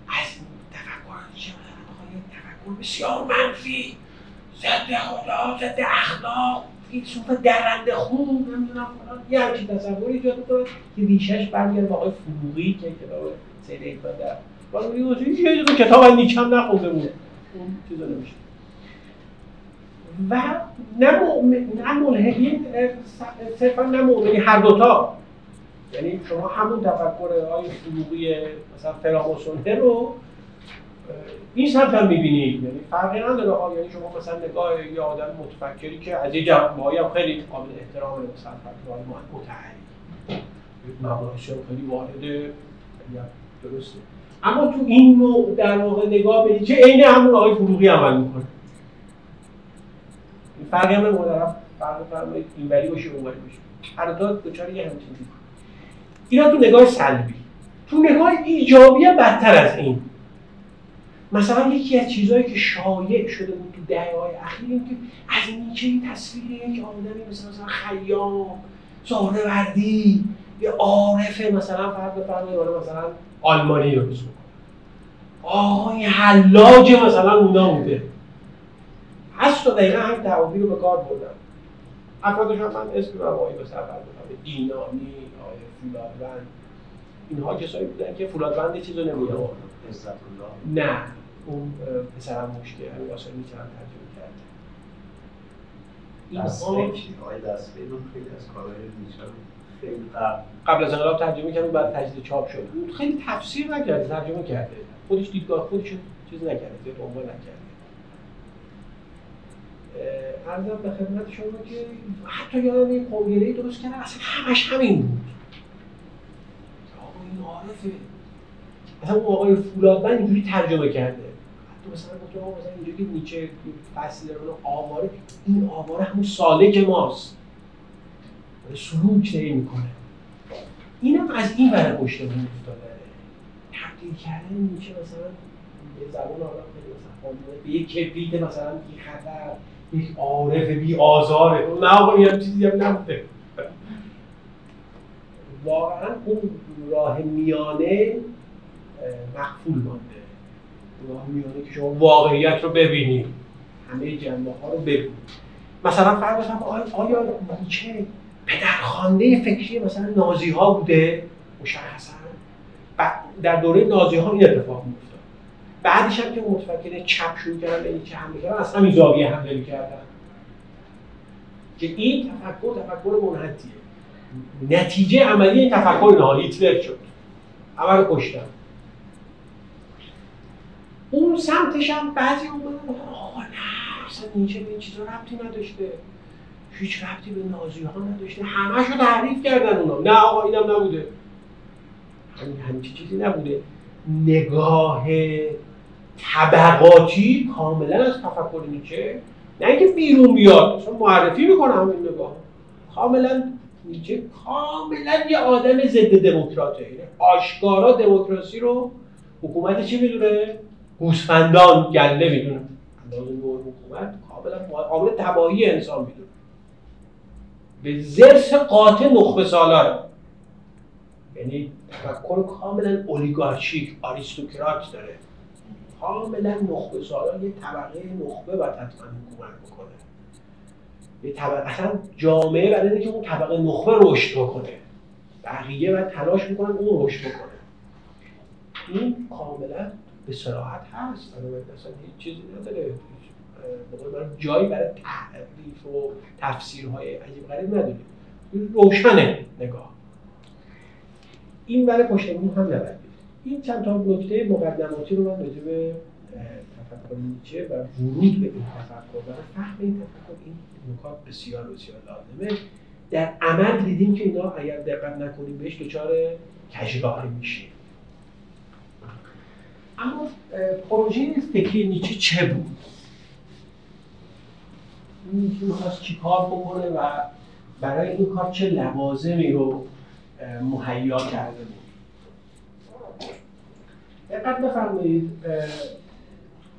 از تفکر بسیار منفی ضد خدا ضد اخلاق فیلسوف درنده خون نمی‌دونم فلان یه همچین تصوری ایجاد می‌کنه که ریشش برمیگرده به آقای فروغی که کتاب سید حکمت در یه کتاب از نیچه هم نخونده بود. اون چیزا نمیشه. و نه مؤمن صرفا نه مؤمنی هر دوتا. یعنی شما همون تفکر های فروغی مثلا فراماسونه رو این سمت هم می‌بینید. یعنی فرقی نداره. ها یعنی شما مثلا نگاه یه آدم متفکری که از یه جنبه هم خیلی قابل احترام مثلا فتوای ما متحری مباحث خیلی وارده درسته. اما تو این نوع در واقع نگاه بدید که عین همون آقای فروغی عمل می‌کنه. این فرقی هم محترم فرق فرمایید. اینوری باشه اونوری باشه. هر دو دچار یه همچین اینا تو نگاه سلبی. تو نگاه ایجابی بدتر از این. مثلا یکی از چیزهایی که شایع شده بود تو دهه های اخیر این که از نیچه این تصویر یک آدمی مثلا مثلا خیام وردی یه عارف مثلا فرد بفرمایید مثلا آلمانی رو بزن آقای حلاج مثلا اونا بوده. هست تا دقیقا هم تعابیر رو به کار بردن. افرادشان من اسم رو آقای به سر دینانی آقای فولادوند. اینها کسایی بودن که فولادوند چیز رو نمیدن نه. اون پسرم مشکل همین واسه می‌تونم ترجمه کرده قبل. از انقلاب ترجمه کرد بعد تجدید چاپ شد. اون خیلی تفسیر نکرده ترجمه کرده. خودش دیدگاه خودش چیز نکرده زیاد عنوان نکرده. ارزم به خدمت شما که حتی یادم یک قوگیره درست کردن اصلا همش همین بود. آقا این عارفه. مثلا اون آقای فولادمند اینجوری ترجمه کرده. تو مثلا گفت مثلا اینجا که نیچه فصل داره آواره این آواره همون سالک ماست. سلوک نمی می‌کنه. اینم از این ور پشت بود افتاده. تبدیل کردن نیچه مثلا به زبان آدم مثلا به یک کبریت مثلا بی خطر یک عارف بی آزاره. نه آقا این چیزی هم نبوده. واقعا اون راه میانه مقفول مانده. نگاه میانه که شما واقعیت رو ببینید. همه جنبه ها رو ببینید. مثلا فرض بفرم آیا, نیچه پدرخوانده فکری مثلا نازی ها بوده مشخصا در دوره نازی ها این اتفاق میافتاد. بعدش هم که متفکر چپ شروع کردن به نیچه حمله کردن از همین زاویه حمله می‌کردن. که این تفکر تفکر منحتیه نتیجه عملی این تفکر نهایی هیتلر شد. رو کشتن. اون سمتش هم بعضی اومدن آقا نه اصلا نیچه به این چیزا ربطی نداشته. هیچ ربطی به نازی ها نداشته. همه رو تحریف کردن اونا. نه آقا اینم نبوده. همین همچی چیزی نبوده. نگاه طبقاتی کاملا از تفکر نیچه. نه اینکه بیرون بیاد اصلا معرفی می‌کنه همین نگاه. کاملا نیچه کاملا یه آدم ضد دموکراته. آشکارا دموکراسی رو حکومت چی می‌دونه؟ گوسفندان گله می‌دونه اندازه نوع حکومت کاملا عامل تباهی انسان می‌دونه. به زرس قاطع نخبه سالاره یعنی تفکر کاملا اولیگارشیک آریستوکرات داره. کاملا نخبه سالار یه طبقه نخبه باید حتما حکومت بکنه. یه طبقه اصلا جامعه برای اینکه اون طبقه نخبه رشد بکنه. بقیه باید تلاش می‌کنن اون رشد بکنه. این کاملا به صراحت هست. اصلا هیچ چیزی نداره. برای جایی برای تعریف و تفسیرهای عجیب غریب نداره. روشنه نگاه. این برای پشت هم نبرد این چند تا نکته مقدماتی رو من راجع به تفکر نیچه و ورود به این تفکر و فهم این تفکر این نکات بسیار بسیار لازمه. در عمل دیدیم که اینا اگر دقت نکنیم بهش دچار کجراهی میشیم اما پروژه فکری نیچه چه بود؟ نیچه می‌خواست چی کار بکنه و برای این کار چه لوازمی رو مهیا کرده بود دقت بفرمایید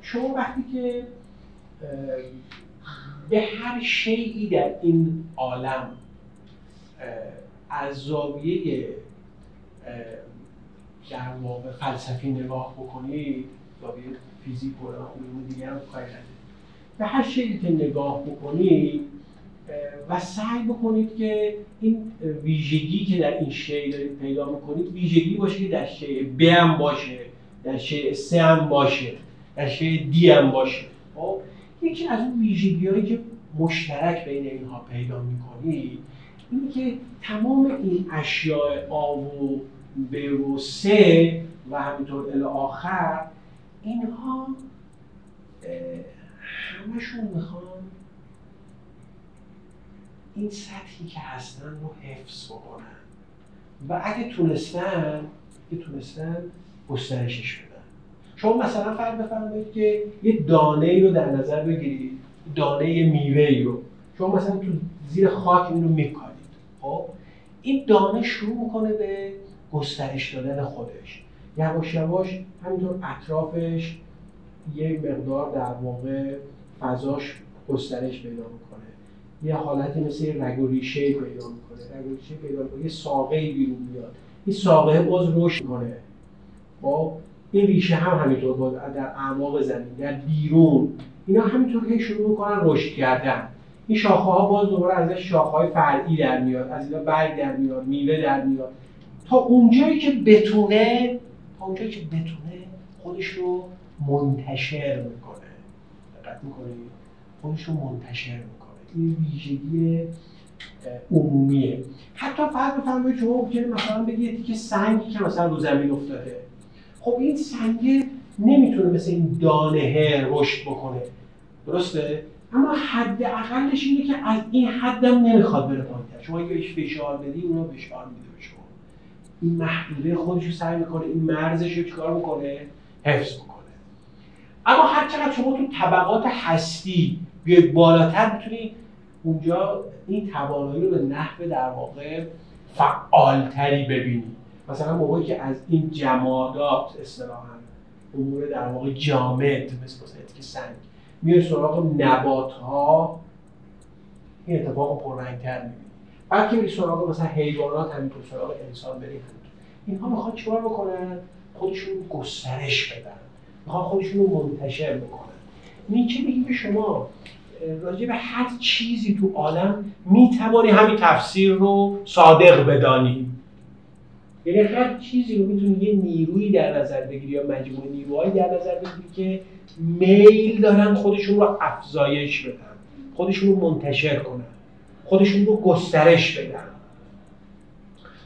شما وقتی که به هر شیعی در این عالم از زاویه در واقع فلسفی نگاه بکنید زاویه فیزیک و علوم دیگر هم کاری به هر شیعی که نگاه بکنید و سعی بکنید که این ویژگی که در این شی دارید پیدا می‌کنید ویژگی باشه که در شی ب هم باشه در شی سه هم باشه در شی دی هم باشه. خب یکی از اون ویژگی هایی که مشترک بین اینها پیدا می‌کنید اینه که تمام این اشیاء آ و ب و سه و همینطور الی آخر اینها همشون می‌خوان این سطحی که هستن رو حفظ بکنن. و اگه تونستن اگه تونستن گسترشش بدن. شما مثلا فرض بفرمایید که یه دانه ای رو در نظر بگیرید دانه میوه رو. شما مثلا تو زیر خاک این رو میکارید خب؟ این دانه شروع می‌کنه به گسترش دادن خودش. یواش یواش همینطور اطرافش یه مقدار در واقع فضاش گسترش پیدا می‌کنه. یه حالتی مثل رگ و ریشه پیدا می‌کنه. رگ و ریشه پیدا می‌کنه. یه ساقه بیرون میاد. این ساقه باز رشد می‌کنه. خب این ریشه هم همینطور باز در اعماق زمین در بیرون. اینا همینطور که شروع می‌کنن رشد کردن. این شاخه ها باز دوباره ازش شاخه های فرعی در میاد. از اینا برگ در میاد میوه در میاد. تا اونجایی که بتونه تا اونجایی که بتونه خودش رو منتشر می‌کنه. دقت می‌کنه خودش رو منتشر می‌کنه. این ویژگی عمومیه. حتی فرض بفرمایید شما ممکنه مثلا بگید که سنگی که مثلا رو زمین افتاده. خب این سنگ نمی‌تونه مثل این دانه رشد بکنه. درسته؟ اما حد اقلش اینه که از این حدم نمی‌خواد بره پایینتر شما اگه فشار بدی اونو فشار میده این محدوده خودش رو سعی می‌کنه این مرزش رو چیکار می‌کنه حفظ می‌کنه اما هر چقدر شما تو طبقات هستی بیاید بالاتر می‌تونی اونجا این توانایی رو به نحو در واقع فعالتری ببینی. مثلا موقعی که از این جمادات اصطلاحا امور در واقع جامد مثل مثلا که سنگ میای سراغ نبات ها این اتفاق پررنگتر می‌بینی بعد که میری سراغ مثلا حیوانات همینطور سراغ انسان بری اینها می‌خوان چیکار بکنن؟ خودشون گسترش بدن. می‌خوان خودشون رو منتشر بکنن. نیچه میگه به شما؟ راجع به هر چیزی تو عالم می‌توانی همین تفسیر رو صادق بدانی. یعنی هر چیزی رو می‌تونی یه نیرویی در نظر بگیری یا مجموعه نیروهایی در نظر بگیری که میل دارن خودشون رو افزایش بدن خودشون رو منتشر کنن. خودشون رو گسترش بدن.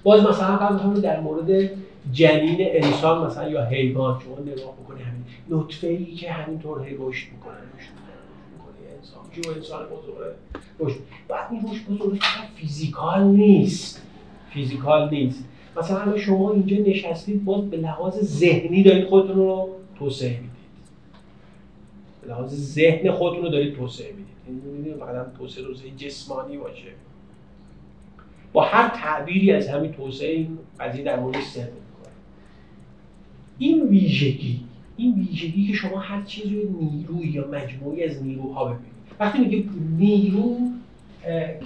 باز مثلا قبل در مورد جنین انسان مثلا یا حیوان شما نگاه بکنی همین نطفه ای که همینطور هی رشد می‌کنه رشد می‌کنه انسان. جو انسان بزرگه بعد این رشد بزرگه فیزیکال نیست. فیزیکال نیست. مثلا شما اینجا نشستید باز به لحاظ ذهنی دارید خودتون رو توسعه می‌دید. به لحاظ ذهن خودتون رو دارید توسعه یعنی فقط توسعه روزه جسمانی باشه. با هر تعبیری از همین توسعه این قضیه در مورد سر می‌کنه. این ویژگی این ویژگی که شما هر چیزی نیروی یا مجموعی از نیروها ببینید. وقتی میگه نیرو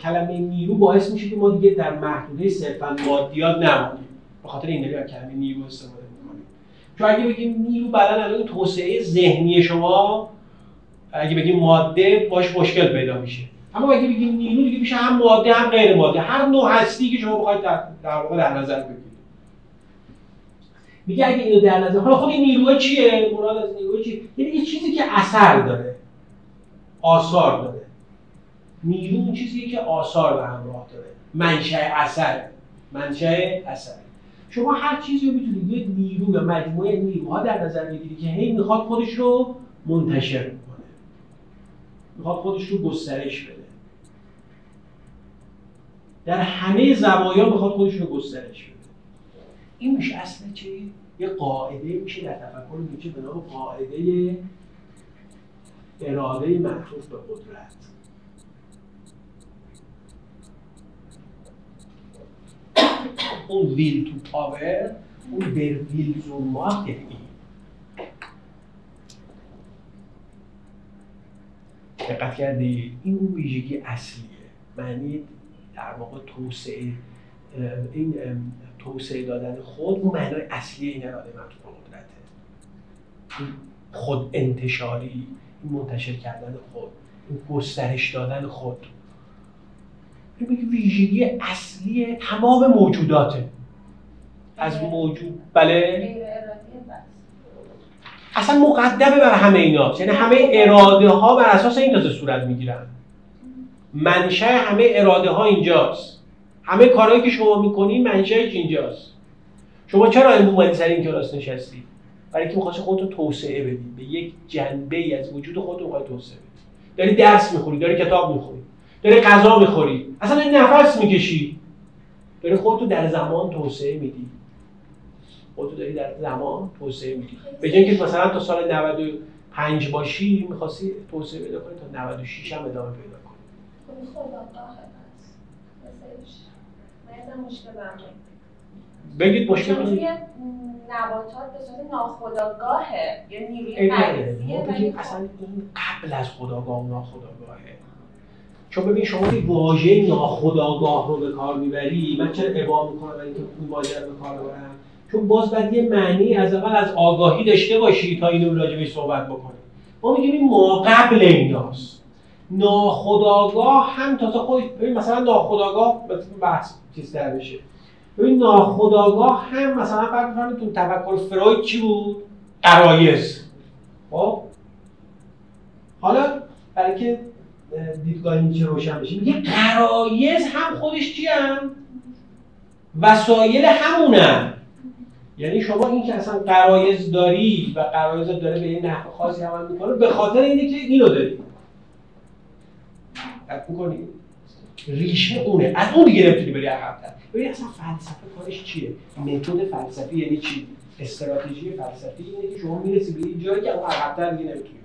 کلمه نیرو باعث میشه که ما دیگه در محدوده صرفا مادیات نمانیم. به خاطر این دلیل کلمه نیرو استفاده می‌کنیم. چون اگه بگیم نیرو بعدا الان توسعه ذهنی شما اگه بگیم ماده باش مشکل پیدا میشه. اما اگه بگیم نیرو دیگه میشه هم ماده هم غیر ماده. هر نوع هستی که شما بخواید در, واقع در نظر بگیرید. میگه اگه اینو در نظر حالا خود این نیروه چیه؟ مراد از نیروه چیه؟ یعنی یه چیزی که اثر داره. آثار داره. نیرو اون چیزیه که آثار به همراه داره. منشأ اثر. منشأ اثر. شما هر چیزی رو می‌تونید یه نیرو یا مجموعه نیروها در نظر بگیرید که هی می‌خواد خودش رو منتشر کنه. می‌خواد خودش رو گسترش بده. در همه زوایا می‌خواد خودش رو گسترش بده. این میشه اصلا چی؟ یه قاعده میشه در تفکر میشه به نام قاعده اراده معطوف به قدرت. <coughs> اون ویل تو پاور اون در ویل زون ماخت یعنی دقت کردی؟ این اون ویژگی اصلیه. معنی در واقع توسعه این توسعه دادن خود اون معنای اصلی این اراده مطلوب قدرته. خود انتشاری این منتشر کردن خود این گسترش دادن خود. این ویژگی اصلی تمام موجوداته. از موجود بله؟ اصلا مقدمه بر همه اینا. یعنی همه اراده ها بر اساس این تازه صورت می‌گیرن. منشأ همه اراده ها اینجاست. همه کارهایی که شما می‌کنین منشأش اینجاست. شما چرا امروز سر این کلاس نشستید برای اینکه می‌خواستی خودتو توسعه بدی. به یک جنبه ای از وجود خودت می‌خوای توسعه بدی. داری درس می‌خوری داری کتاب می‌خوری داری غذا می‌خوری. اصلا داری نفس می‌کشی. داری خودتو در زمان توسعه میدی. خودتو داری در زمان توسعه میدی به جای اینکه مثلا تا سال 95 باشی می‌خواستی توسعه پیدا کنی تا 96 هم ادامه پیدا کنی. خب بگید مشکل توی نباتات به صورت ناخداگاهه یا نیروی مغزیه اصلا این قبل از خداگاه و ناخداگاهه چون ببین شما یه واژه ناخداگاه رو به کار می‌بری من چرا ابا می‌کنم اینکه اون واژه رو به کار ببرم چون باز باید یه معنی از اول از آگاهی داشته باشی تا اینو راجبش صحبت بکنی. ما میگیم این ما قبل ایناست. ناخداگاه هم تازه خود ببین مثلا ناخداگاه بحث چیز در بشه. ببین ناخداگاه هم مثلا فرض تو تفکر فروید چی بود؟ قرایز. خب؟ حالا برای که دیدگاه نیچه روشن بشه میگه قرایز هم خودش چی هم؟ وسایل همونن. یعنی شما این که اصلا قرایز داری و قرایز داره به یه نحو خاصی عمل می‌کنه به خاطر اینه که اینو داری. درک می‌کنی ریشه اونه. از اون دیگه نمی‌تونی بری عقب‌تر ببین اصلا فلسفه کارش چیه؟ متد فلسفی یعنی چی؟ استراتژی فلسفی اینه که شما می‌رسی به یه جایی که اون عقب‌تر دیگه نمی‌تونی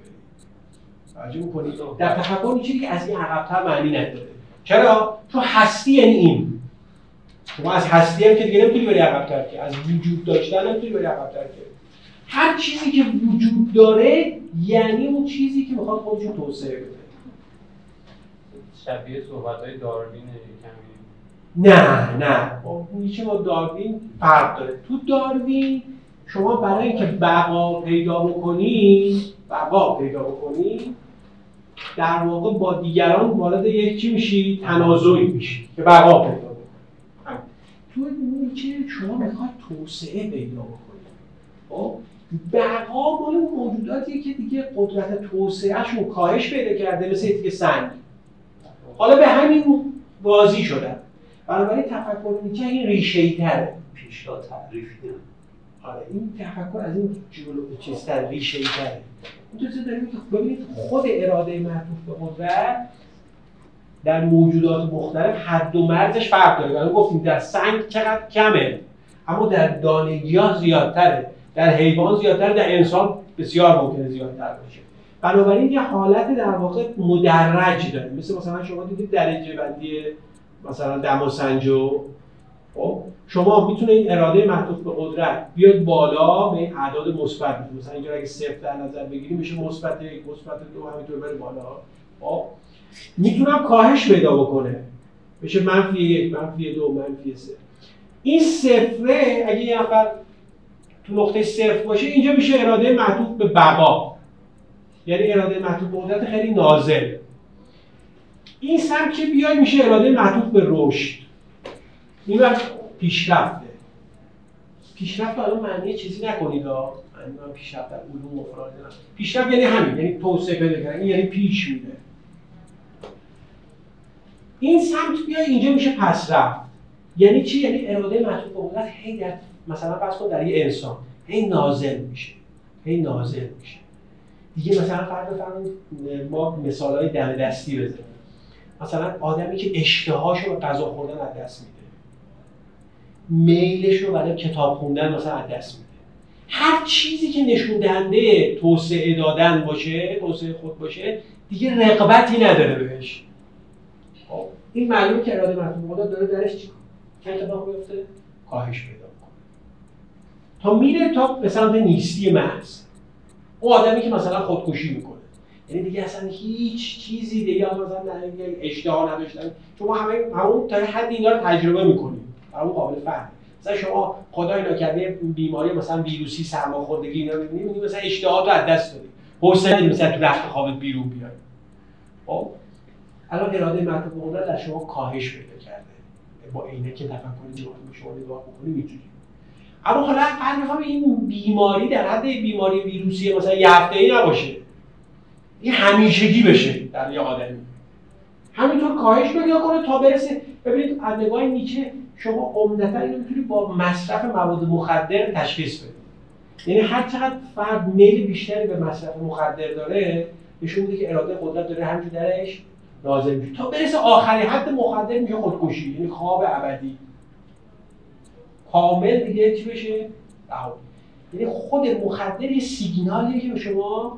توجه می‌کنید در تفکر این چیزی که از این عقب‌تر معنی نداره. چرا؟ چون هستی یعنی این. شما از هستی هم که دیگه نمی‌تونی بری عقب‌تر که. از وجود داشتن نمی‌تونی بری عقب‌تر که. هر چیزی که وجود داره یعنی اون چیزی که می‌خواد خودش رو توسعه بده. شبیه صحبت های داروین نه نه. نیچه با داروین فرق داره. تو داروین شما برای اینکه بقا پیدا بکنی بقا پیدا بکنی در واقع با دیگران وارد یک چی میشی تنازعی میشی که بقا پیدا تو نیچه شما می‌خواد توسعه پیدا بکنی. خب؟ بقا مال موجوداتیه که دیگه قدرت توسعهشون کاهش پیدا کرده مثل دیگه سنگ. حالا به همین راضی شدن بنابراین تفکر نیچه این ریشه ای تره. پیشا تعریف آره این تفکر از این جلو چیزتر ریشه ای تره. این داریم که ببینید خود اراده معطوف به قدرت در موجودات مختلف حد و مرزش فرق داره. یعنی گفتیم در سنگ چقدر کمه. اما در دانگی ها زیادتره. در حیوان زیادتر در انسان بسیار ممکنه زیادتر باشه. بنابراین یه حالت در واقع مدرج داره مثل مثلا شما دیدید درجه بندی مثلا دماسنجو خب؟ شما می‌تونه این اراده معطوف به قدرت بیاد بالا به این اعداد مثبت مثلا اینجا اگه صفر در نظر بگیریم میشه مثبت یک مثبت دو همینطور بره بالا. خب؟ می‌تونم کاهش پیدا بکنه. میشه منفی یک منفی دو منفی سه. این صفره اگه یه نفر تو نقطه صفر باشه اینجا میشه اراده معطوف به بقا. یعنی اراده معطوف به قدرت خیلی نازل. این سم که بیاد میشه اراده معطوف به رشد. این وقت پیشرفته. پیشرفت الان معنی چیزی نکنید ها. معنی پیشرفت در علوم و پیشرفت یعنی همین یعنی توسعه پیدا کردن. یعنی پیش میره این سمت بیا اینجا میشه پس رفت. یعنی چی؟ یعنی اراده معطوف به قدرت هی در مثلا فرض کن در یه انسان هی نازل میشه. هی نازل میشه. دیگه مثلا فرض بفرمایید ما مثال های دم دستی بزنیم. مثلا آدمی که اشتهاش رو غذا خوردن از دست میده. میلش رو برای کتاب خوندن مثلا از دست میده. هر چیزی که نشون دهنده توسعه دادن باشه توسعه خود باشه دیگه رقبتی نداره بهش. خب این معلومه که اراده مطلوب داره درش چی چه اتفاق میفته؟ کاهش پیدا می‌کنه تا میره تا به سمت نیستی محض. اون آدمی که مثلا خودکشی می‌کنه. یعنی دیگه اصلا هیچ چیزی دیگه مثلا اشتها نداشتن. شما همه همون تا حد اینا رو تجربه می‌کنید برای قابل فهم مثلا شما خدای نکرده بیماری مثلا ویروسی سرماخوردگی اینا می‌بینید مثلا اشتهات رو از دست دادید حوصله مثلا تو رخت خوابت بیرون بیاد خب؟ الان اراده معطوف قدرت در شما کاهش پیدا کرده. با عینه که تفکر نگاه شما نگاه بکنید می‌تونید اما حالا فرض این بیماری در حد بیماری ویروسی مثلا یه هفته ای نباشه. این همیشگی بشه در یه آدمی. همینطور کاهش پیدا کنه تا برسه. ببینید از نگاه نیچه شما عمدتا اینو می‌تونید با مصرف مواد مخدر تشخیص بدید یعنی هر چقدر فرد میل بیشتری به مصرف مخدر داره نشون میده که اراده قدرت داره همینجور درش نازل میشه تا برسه آخرین حد مخدر میشه خودکشی. یعنی خواب ابدی. کامل دیگه چی بشه؟ یعنی خود مخدر یه سیگنالیه که به شما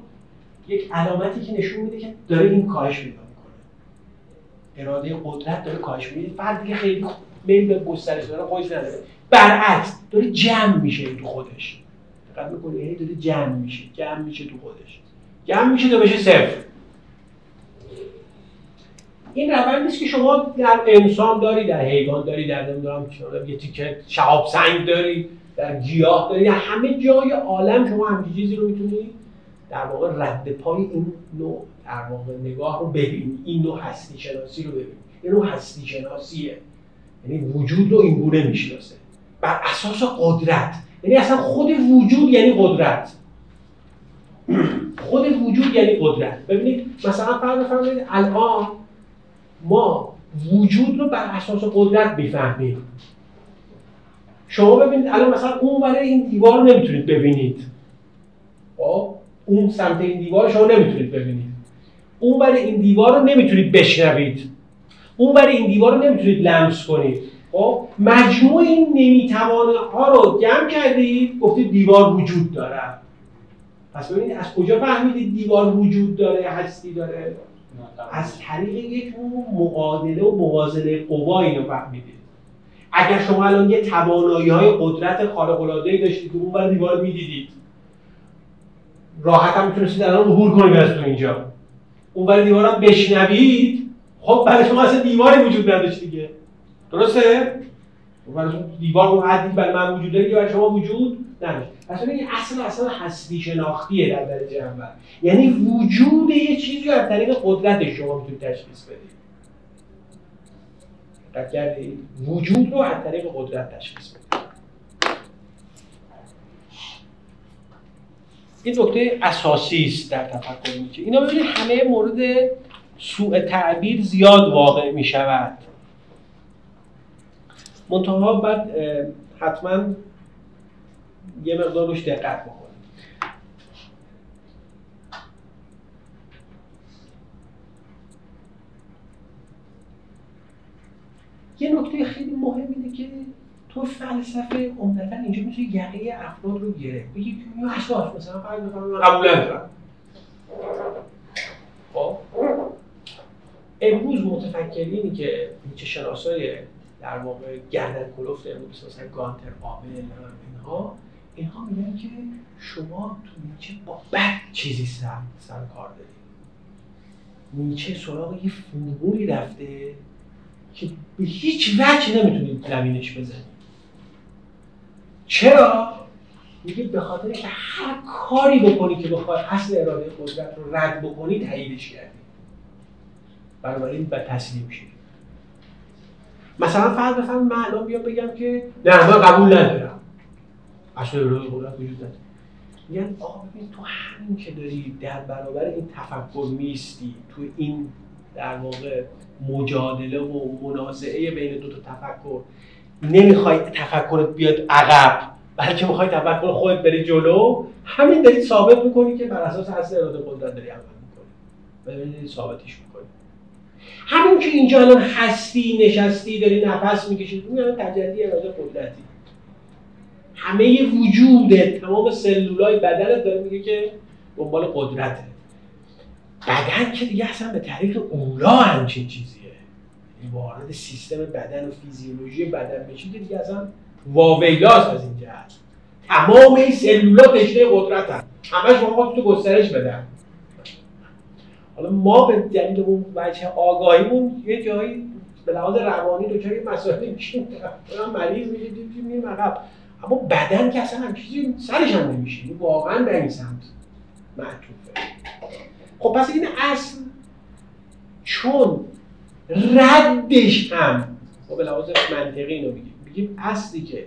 یک علامتی که نشون میده که داره این کاهش پیدا می‌کنه. اراده قدرت داره کاهش میده. فرد دیگه خیلی میل به گسترش داره خودش نداره. برعکس داره جمع میشه تو خودش. دقت می‌کنی؟ یعنی داره جمع میشه. جمع میشه تو خودش. جمع میشه تا بشه صفر. این روند نیست که شما در انسان داری در حیوان داری در نمی‌دونم یه تیکه شهاب سنگ داری در گیاه داری در همه جای عالم شما همچین چیزی رو می‌تونید در واقع رد پای این نوع در واقع نگاه رو ببینید این نوع هستی شناسی رو ببینید این نوع هستی شناسیه یعنی وجود رو این گونه می‌شناسه. بر اساس قدرت. یعنی اصلا خود وجود یعنی قدرت. <clears throat> خود وجود یعنی قدرت. ببینید مثلا فرض بفرمایید الان ما وجود رو بر اساس قدرت می‌فهمیم. شما ببینید الان مثلا اون برای این دیوار رو نمی‌تونید ببینید. خب اون سمت این دیوار شما نمی‌تونید ببینید. اون برای این دیوار رو نمی‌تونید بشنوید. اون برای این دیوار رو نمی‌تونید لمس کنید. خب مجموع این نمی‌توانه ها رو جمع کردید گفتید دیوار وجود داره. پس ببینید از کجا فهمیدید دیوار وجود داره هستی داره؟ از طریق یک معادله و موازنه قوا اینو فهمیدید اگر شما الان یه توانایی های قدرت خارق العاده داشتید که اون بر دیوار می‌دیدید راحت هم می‌تونستید الان عبور کنید از تو اینجا. اون برای دیوار هم بشنوید خب برای شما اصلا دیواری وجود نداشت دیگه. درسته؟ برای دیوار اون حدی برای من وجود داره برای شما وجود نداشت پس این اصل اصلا هستی شناختیه در درجه اول. یعنی وجود یه چیزی از طریق قدرت شما می‌تونید تشخیص بدید. دقت وجود رو از طریق قدرت تشخیص بدید. این نکته اساسی است در تفکر نیچه اینا ببینید همه مورد سوء تعبیر زیاد واقع می شود منتها بعد حتما یه مقدار روش دقت بکنید یه نکته خیلی مهم اینه که تو فلسفه عمدتا اینجا می‌تونی یقه افراد رو گرفت. بگی که این مثلا فرض بکنم قبول ندارم. خب. امروز متفکرینی که نیچه شناسای در واقع گردن کلفت امروز مثلا گانتر آبل اینها. اینها میگن که شما تو نیچه با بد چیزی سر, سر کار دارید. نیچه سراغ یه فرمولی رفته که به هیچ وجه نمی‌تونید زمینش بزنید. چرا؟ میگه به خاطر که هر کاری بکنی که بخوای اصل اراده قدرت رو رد بکنی تاییدش کردی. بنابراین به تسلیم شید. مثلا فرض بفرم من الان بیام بگم که نه من قبول ندارم. اصل اراده قدرت وجود نداره. میگن آقا ببین تو همین که داری در برابر این تفکر میستی تو این در واقع مجادله و منازعه بین دو تا تفکر نمی‌خوای تفکرت بیاد عقب بلکه می‌خوای تفکر خودت بری جلو. همین داری ثابت می‌کنی که بر اساس اصل اراده قدرت داری عمل می‌کنی. و ثابتش می‌کنی همین که اینجا الان هستی نشستی داری نفس می‌کشی اون الان تجلی اراده قدرتی. همه وجود تمام سلولای بدنت داره میگه که دنبال قدرته. بدن که دیگه اصلا به طریق اولا همچین چیزیه. وارد سیستم بدن و فیزیولوژی بدن بشید دیگه اصلا واویلاس از این جهت. تمام این سلولا تشنه قدرت هم همش ما تو گسترش بدن. حالا ما به دلیل اون وجه آگاهیمون یه جایی به لحاظ روانی دچار یه مسائلی میشیم. مریض میشه میریم عقب. اما بدن که اصلا هم چیزی سرش هم نمیشه واقعا به این سمت معطوفه. خب پس این اصل چون ردش هم ما به لحاظ منطقی اینو بگیم بگیم اصلی که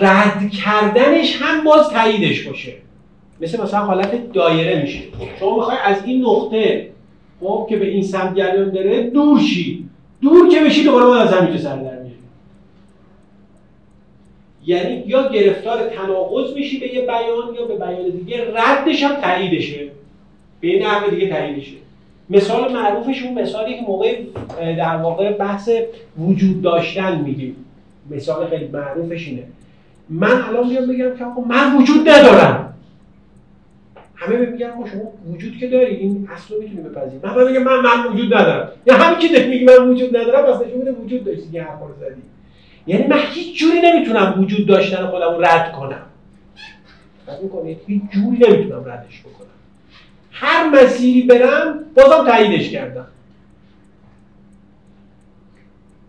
رد کردنش هم باز تاییدش باشه. مثل مثلا حالت دایره میشه. شما می‌خوای از این نقطه خب که به این سمت جریان داره دور شی. دور که بشی دوباره باز از زمین سر در میری یعنی یا گرفتار تناقض میشی به یه بیان یا به بیان دیگه ردش هم تاییدشه. به این نحوه دیگه تاییدشه. مثال معروفش اون مثالی که موقع در واقع بحث وجود داشتن میگیم. مثال خیلی معروفش اینه. من الان بیام بگم که من وجود ندارم. همه میگن آقا شما وجود که داری این اصل رو می‌تونی بپذیری. من میگم من من وجود ندارم. یا همین که میگی من وجود ندارم نشون میده وجود داشتی یه حرفا رو زدی. یعنی من هیچ جوری نمی‌تونم وجود داشتن خودم رو رد کنم. فکر می‌کنید هیچ جوری نمی‌تونم ردش بکنم. هر مسیری برم بازم تاییدش کردم.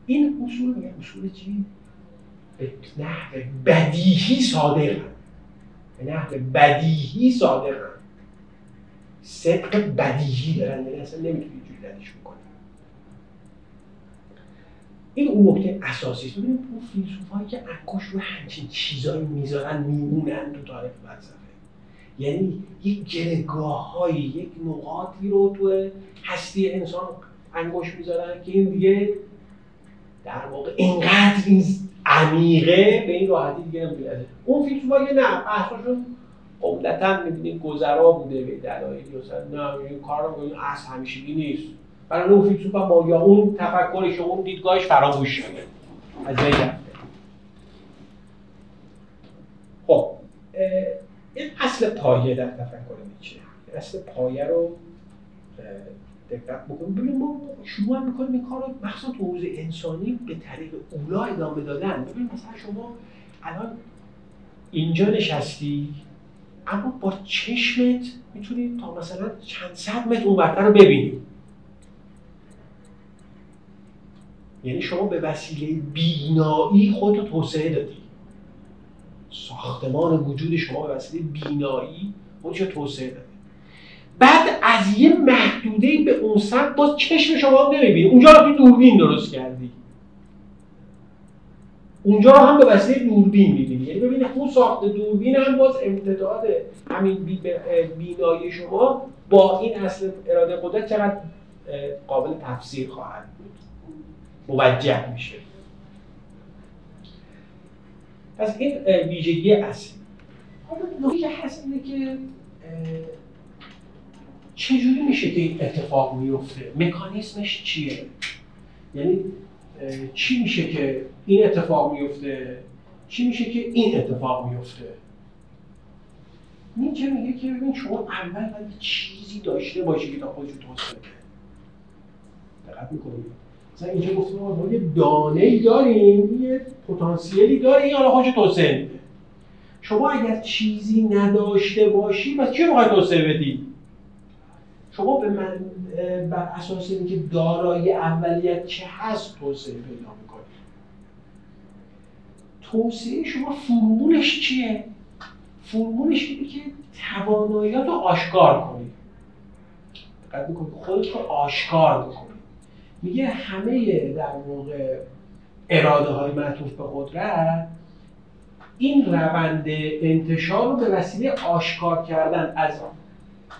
این اصول میگه اصول چی؟ به نحو بدیهی صادق به نحو بدیهی صادق صدق بدیهی دارن یعنی اصلا نمی‌تونی جوری ردش بکنی. این اون نکته اساسی است. ببینید اون فیلسوفایی که انگوش رو همچین چیزایی می‌ذارن میمونن تو تاریخ فلسفه. یعنی یک جرگاه یک نقاطی رو تو هستی انسان انگوش می‌ذارن که این دیگه در واقع اینقدر این عمیقه به این راحتی دیگه نمیاد اون فیلسوفا نه بحثشون عمدتا می‌بینید گذرا بوده به دلایلی مثلا نه این کار رو اصل همیشگی نیست. برای اون فیلسوفا با یا اون تفکرش اون دیدگاهش فراموش شده. از خب این اصل پایه در تفکر نیچه اصل پایه رو دقت بکنیم. ببینیم ما شروع می‌کنیم این کار رو مخصوصا تو حوزه انسانی به طریق اولا ادامه دادن. ببینیم مثلا شما الان اینجا نشستی اما با چشمت می‌تونی تا مثلا چند صد متر اون رو ببینی. یعنی شما به وسیله بینایی خودتو توسعه دادی. ساختمان وجود شما به وسیله بینایی خودش توسعه داده بعد از یه محدوده به اون سمت باز چشم شما نمی‌بینی. اونجا رو دوربین درست کردی. اونجا رو هم به وسیله دوربین می‌بینی. اون ساخت دوربین هم باز امتداد همین بینایی شما با این اصل اراده قدرت چقدر قابل تفسیر خواهد بود. موجه میشه. پس این ویژگی اصلی نکته که هست اینه که چجوری میشه که این اتفاق میفته؟ مکانیزمش چیه؟ یعنی چی میشه که این اتفاق میفته؟ چی میشه که این اتفاق میفته؟ نیچه میگه که ببین شما اول باید چیزی داشته باشی که تا خودش توسعه بده دقت می‌کنید مثلا اینجا گفتیم ما یه دانه داریم یه پتانسیلی داریم حالا خودش توسعه میده. شما اگر چیزی نداشته باشی پس چی رو توسعه بدی؟ شما به من بر اساس اینکه دارایی اولیت چه هست توسعه پیدا توسعه شما فرمولش چیه؟ فرمولش اینه که تواناییات رو آشکار کنید. دقت می‌کنید خودت رو آشکار بکنید میگه همه در واقع اراده های معطوف به قدرت این روند انتشار رو به وسیله آشکار کردن از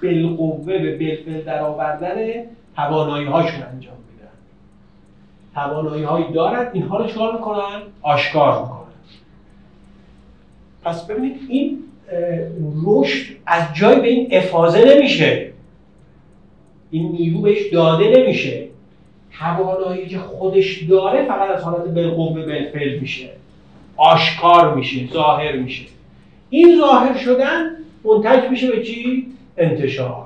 بالقوه به بالفعل در آوردن توانایی هاشون انجام میدن. توانایی هایی دارن اینها رو چکار می‌کنن؟ آشکار می‌کنن. پس ببینید این رشد از جای به این افاظه نمیشه. این نیرو بهش داده نمیشه. توانایی که خودش داره فقط از حالت بالقوه بالفعل میشه. آشکار میشه ظاهر میشه. این ظاهر شدن منتج میشه به چی؟ انتشار.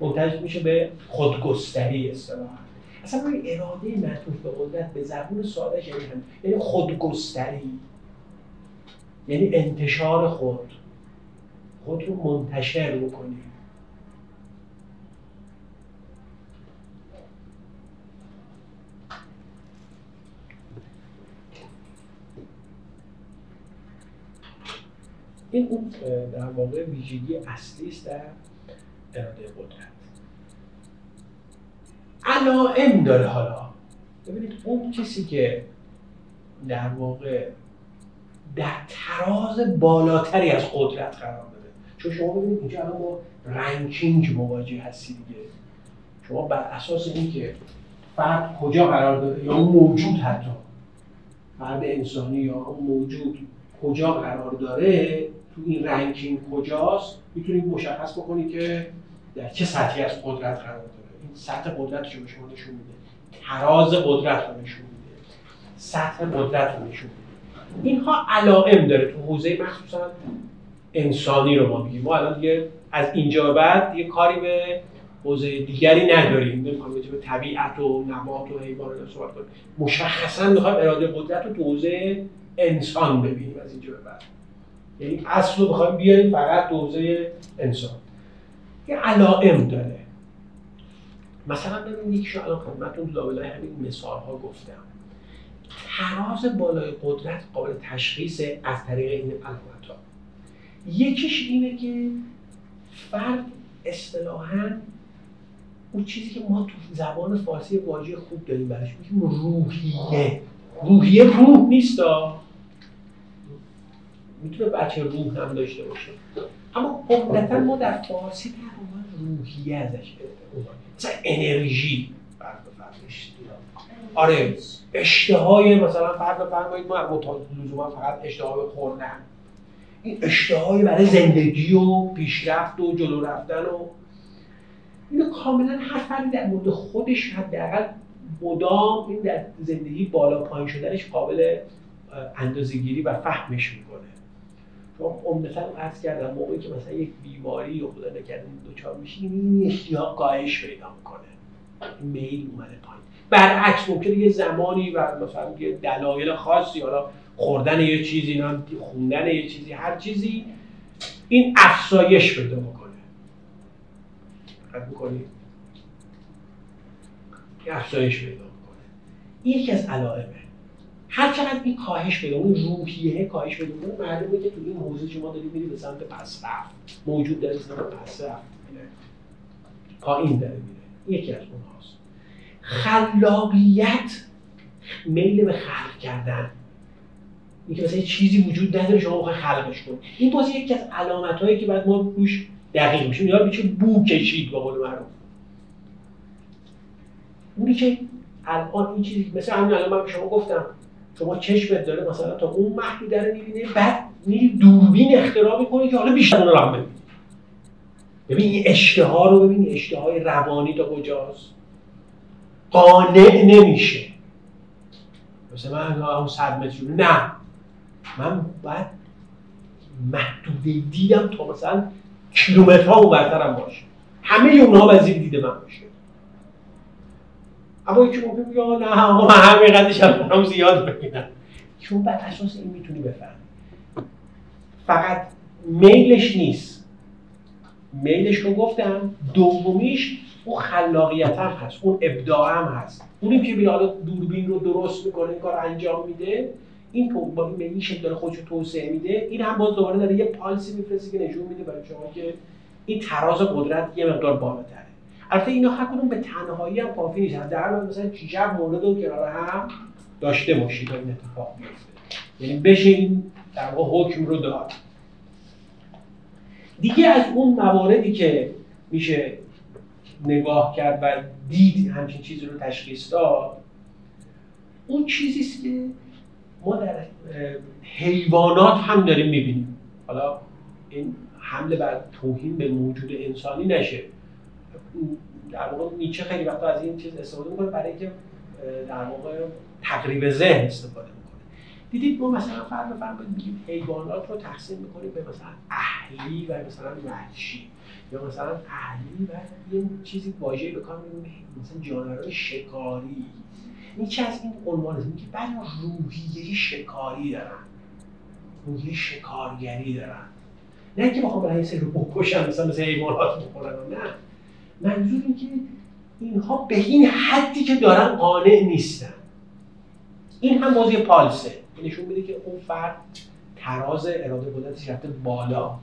منتج میشه به خودگستری اصطلاحا. اصلا اراده معطوف به قدرت به زبون ساده یعنی یعنی خودگستری. یعنی انتشار خود. خود رو منتشر بکنی. این اون در واقع ویژگی اصلی است در اراده قدرت. علائم داره حالا. ببینید اون کسی که در واقع در تراز بالاتری از قدرت قرار داره چون شما ببینید اینجا الان با رنکینگ مواجه هستی دیگه. شما بر اساس اینکه فرد کجا قرار داره یا اون موجود حتی فرد انسانی یا اون موجود کجا قرار داره تو این رنکینگ کجاست می‌تونید مشخص بکنید که در چه سطحی از قدرت قرار داره. این سطح قدرت رو شما نشون میده. تراز قدرت رو نشون میده. سطح قدرت رو نشون میده. اینها علائم داره تو حوزه مخصوصا انسانی رو ما میگیم. ما الان دیگه از اینجا بعد یه کاری به حوزه دیگری نداریم. نمی‌خوام به طبیعت و نبات و حیوان رو صحبت کنیم. مشخصا می‌خوایم اراده قدرت رو تو حوزه انسان ببینیم از اینجا بعد. یعنی اصل رو بخوایم بیاریم فقط دوزه انسان. یه علائم داره. مثلا ببینید یکیشو الان خدمتتون لابلای همین مثال ها گفتم. تراز بالای قدرت قابل تشخیص از طریق این علامت ها یکیش اینه که فرد اصطلاحا اون چیزی که ما تو زبان فارسی واژه خوب داریم برش میگیم روحیه. روحیه روح نیستا می‌تونه بچه روح هم داشته باشه. اما عمدتا ما در فارسی تقریبا روحیه ازش مثلا انرژی. آره. اشتهای مثلا فرق بفرمایید ما لزوما فقط اشتهای خوردن. این اشتهای برای زندگی و پیشرفت و جلو رفتن و اینو کاملا هر فردی در مورد خودش حداقل مدام این در زندگی بالا پایین شدنش قابل اندازه‌گیری و فهمش می‌کنه. چون عمدتا عرض کردم موقعی که مثلا یک بیماری یا خدا نکرده دوچار میشی این اشتیاق کاهش پیدا می‌کنه. میل اومده پایین. برعکس ممکنه یه زمانی و مثلا یه دلایل خاصی حالا خوردن یه چیزی نه خوندن یه چیزی هر چیزی این افزایش پیدا می‌کنه دقت می‌کنی؟ افزایش پیدا می‌کنه یکی از علائمه. هر چقدر این کاهش بده اون روحیه کاهش بده اون معلومه که تو این حوزه شما داری میری به سمت پسرفت موجود در سمت پسرفت میره پایین داره میره. یکی از اونهاست. خلاقیت میل به خلق کردن. اینکه مثلا چیزی وجود نداره شما بخوای خلقش کنید این باز یکی از علامت هایی که بعد ما روش دقیق میشیم. یا میشه بو کشید با قول معروف. اونی که الان این چیزی مثل همین الان من به شما گفتم شما چشمت داره مثلا تا اون محدوده رو می‌بینه بعد میری دوربین اختراع می‌کنی که حالا بیشتر اون رو هم ببینی ببین این اشتها رو ببین اشتهای روانی تا کجاست. قانع نمیشه. مثل من اون صد متر نه. من باید محدوده دیدم تا مثلا کیلومترها اون برترم باشه. همه اونها وزیر دیده من باشه. اما یکی ممکن بگه نه آقا من همه قدش هم زیاد ببینم چون بر اساس این می‌تونی بفهمی. فقط میلش نیست. میلش رو گفتم دومیش اون خلاقیت هم هست اون ابداع هم هست. اونی که حالا دوربین رو درست می‌کنه این کار انجام میده این با این به این شکل داره خودش توسعه میده. این هم باز دوباره داره یه پالسی میفرسته که نشون میده برای شما که این تراز قدرت یه مقدار بالاتره. البته اینا هر کدوم به تنهایی هم کافی نیست. در مثلا شب مورد و کنار هم داشته باشید این اتفاق بیفته یعنی بشه این در واقع حکم رو داد. دیگه از اون مواردی که میشه نگاه کرد و دید همچین چیزی رو تشخیص داد اون چیزی که ما در حیوانات هم داریم می‌بینیم. حالا این حمله بر توهین به موجود انسانی نشه. در واقع نیچه خیلی وقتا از این چیز استفاده می‌کنه برای اینکه در واقع تقریب ذهن استفاده می‌کنه. دیدید ما مثلا فرق فرق میگیم حیوانات رو تقسیم می‌کنیم به مثلا اهلی و مثلا وحشی. یا مثلا اهلی و یه چیزی واژه‌ای به کار می‌بریم مثلا جانوران شکاری. این چه از این عنوان است که بعد روحیه شکاری دارن. روحیه شکارگری دارن. نه اینکه بخوام برای سری رو بکشن مثلا مثل حیوانات بخورن نه. منظور این که اینها به این حدی که دارن قانع نیستن. این هم بازی پالسه. نشون میده که اون فرد تراز اراده قدرتش رفته بالا.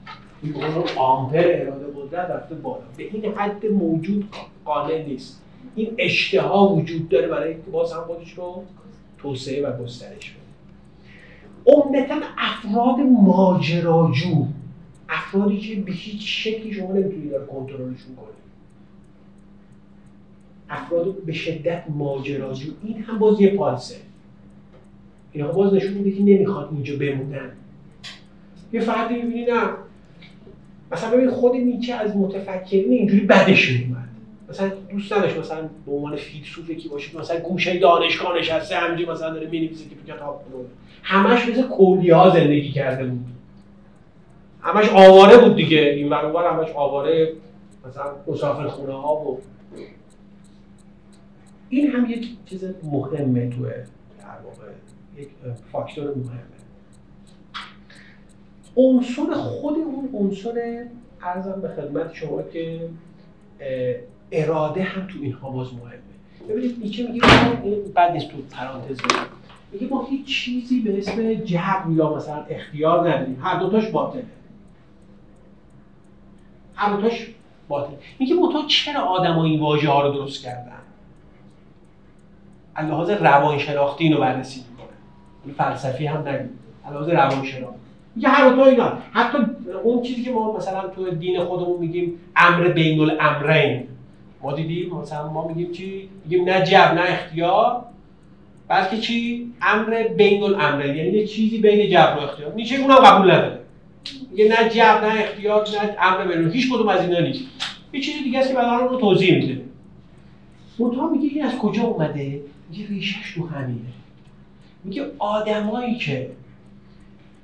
آمپر اراده قدرت رفته بالا. به این حد موجود قانع نیست. این اشتها وجود داره برای اینکه باز هم خودش رو توسعه و گسترش بده. عمدتا افراد ماجراجو افرادی که به هیچ شکلی شما نمی‌تونید کنترلشون کنید. افراد به شدت ماجراجو. این هم باز یه پالسه. اینا باز نشون میده که نمی‌خواد اینجا بمونن. یه فردی می‌بینی نه مثلا ببین خود نیچه از متفکرین اینجوری بدش میومد مثلا دوست نداشت مثلا به عنوان فیلسوف یکی باشه مثلا گوشه دانشگاه نشسته همینجوری مثلا داره می‌نویسه که تو کتاب همش مثل کولی ها زندگی کرده بود. همش آواره بود دیگه. این ور همش آواره مثلا مسافر خونه ها و این هم یک چیز مهمه تو در واقع. یک فاکتور مهمه. عنصر خود اون عنصر ارزم به خدمت شما که اراده هم تو اینها باز مهمه. ببینید نیچه میگه؟ بعد نیست تو پرانتز میگه ما هیچ چیزی به اسم جبر یا مثلا اختیار نداریم. هر دوتاش باطله. هر دوتاش باطل میگه تو چرا آدم این واژه ها رو درست کردن؟ لحاظ روانشناختی اینو بررسی می‌کنه. فلسفی هم نگیم. لحاظ روانشناختی. میگه هر دو اینا. حتی اون چیزی که ما مثلا تو دین خودمون میگیم امر بین الامرین. ما دیدیم مثلا ما میگیم چی؟ میگیم نه جبر نه اختیار. بلکه چی؟ امر بین الامرین. یعنی یه چیزی بین جبر و اختیار. نیچه قبول نداره. میگه نه جبر نه اختیار نه امر بین هیچ کدوم از اینا نیست. یه چیزی دیگه است که بعدا رو توضیح میده. منتها میگه این از کجا اومده؟ میگه ریشش تو همینه. میگه آدمایی که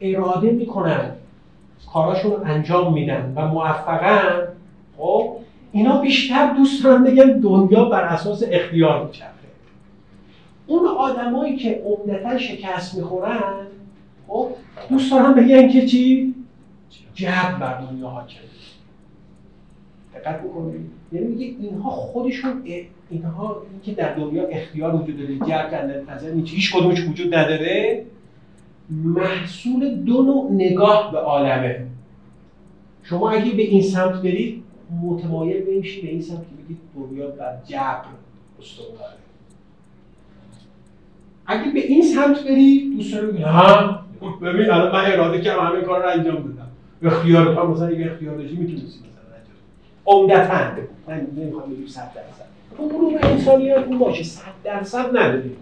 اراده می‌کنن کاراشون انجام میدن و موفقن خب اینا بیشتر دوست دارن بگن دنیا بر اساس اختیار میچرخه. اون آدمایی که عمدتا شکست می‌خورن خب دوست دارن بگن که چی؟ جبر بر دنیا حاکمه. دقت بکنید. یعنی میگه اینها خودشون اینها که در دنیا اختیار وجود داره جر کردن نظر هیچ کدومش وجود نداره. محصول دو نوع نگاه به عالمه. شما اگه به این سمت برید متمایل بمیشید به این سمت که بگید دنیا بر جبر استواره. اگه به این سمت برید دوست دارم بگید ها؟ ببین الان من اراده کردم همه کار رو انجام دادم اختیار تو مثلا اگه اختیار داشتی می‌تونستی مثلا انجام عمدتاً. من نمی‌خوام بگم 100 درصد. تو علوم انسانیات اون باشه. 100 درصد نداریم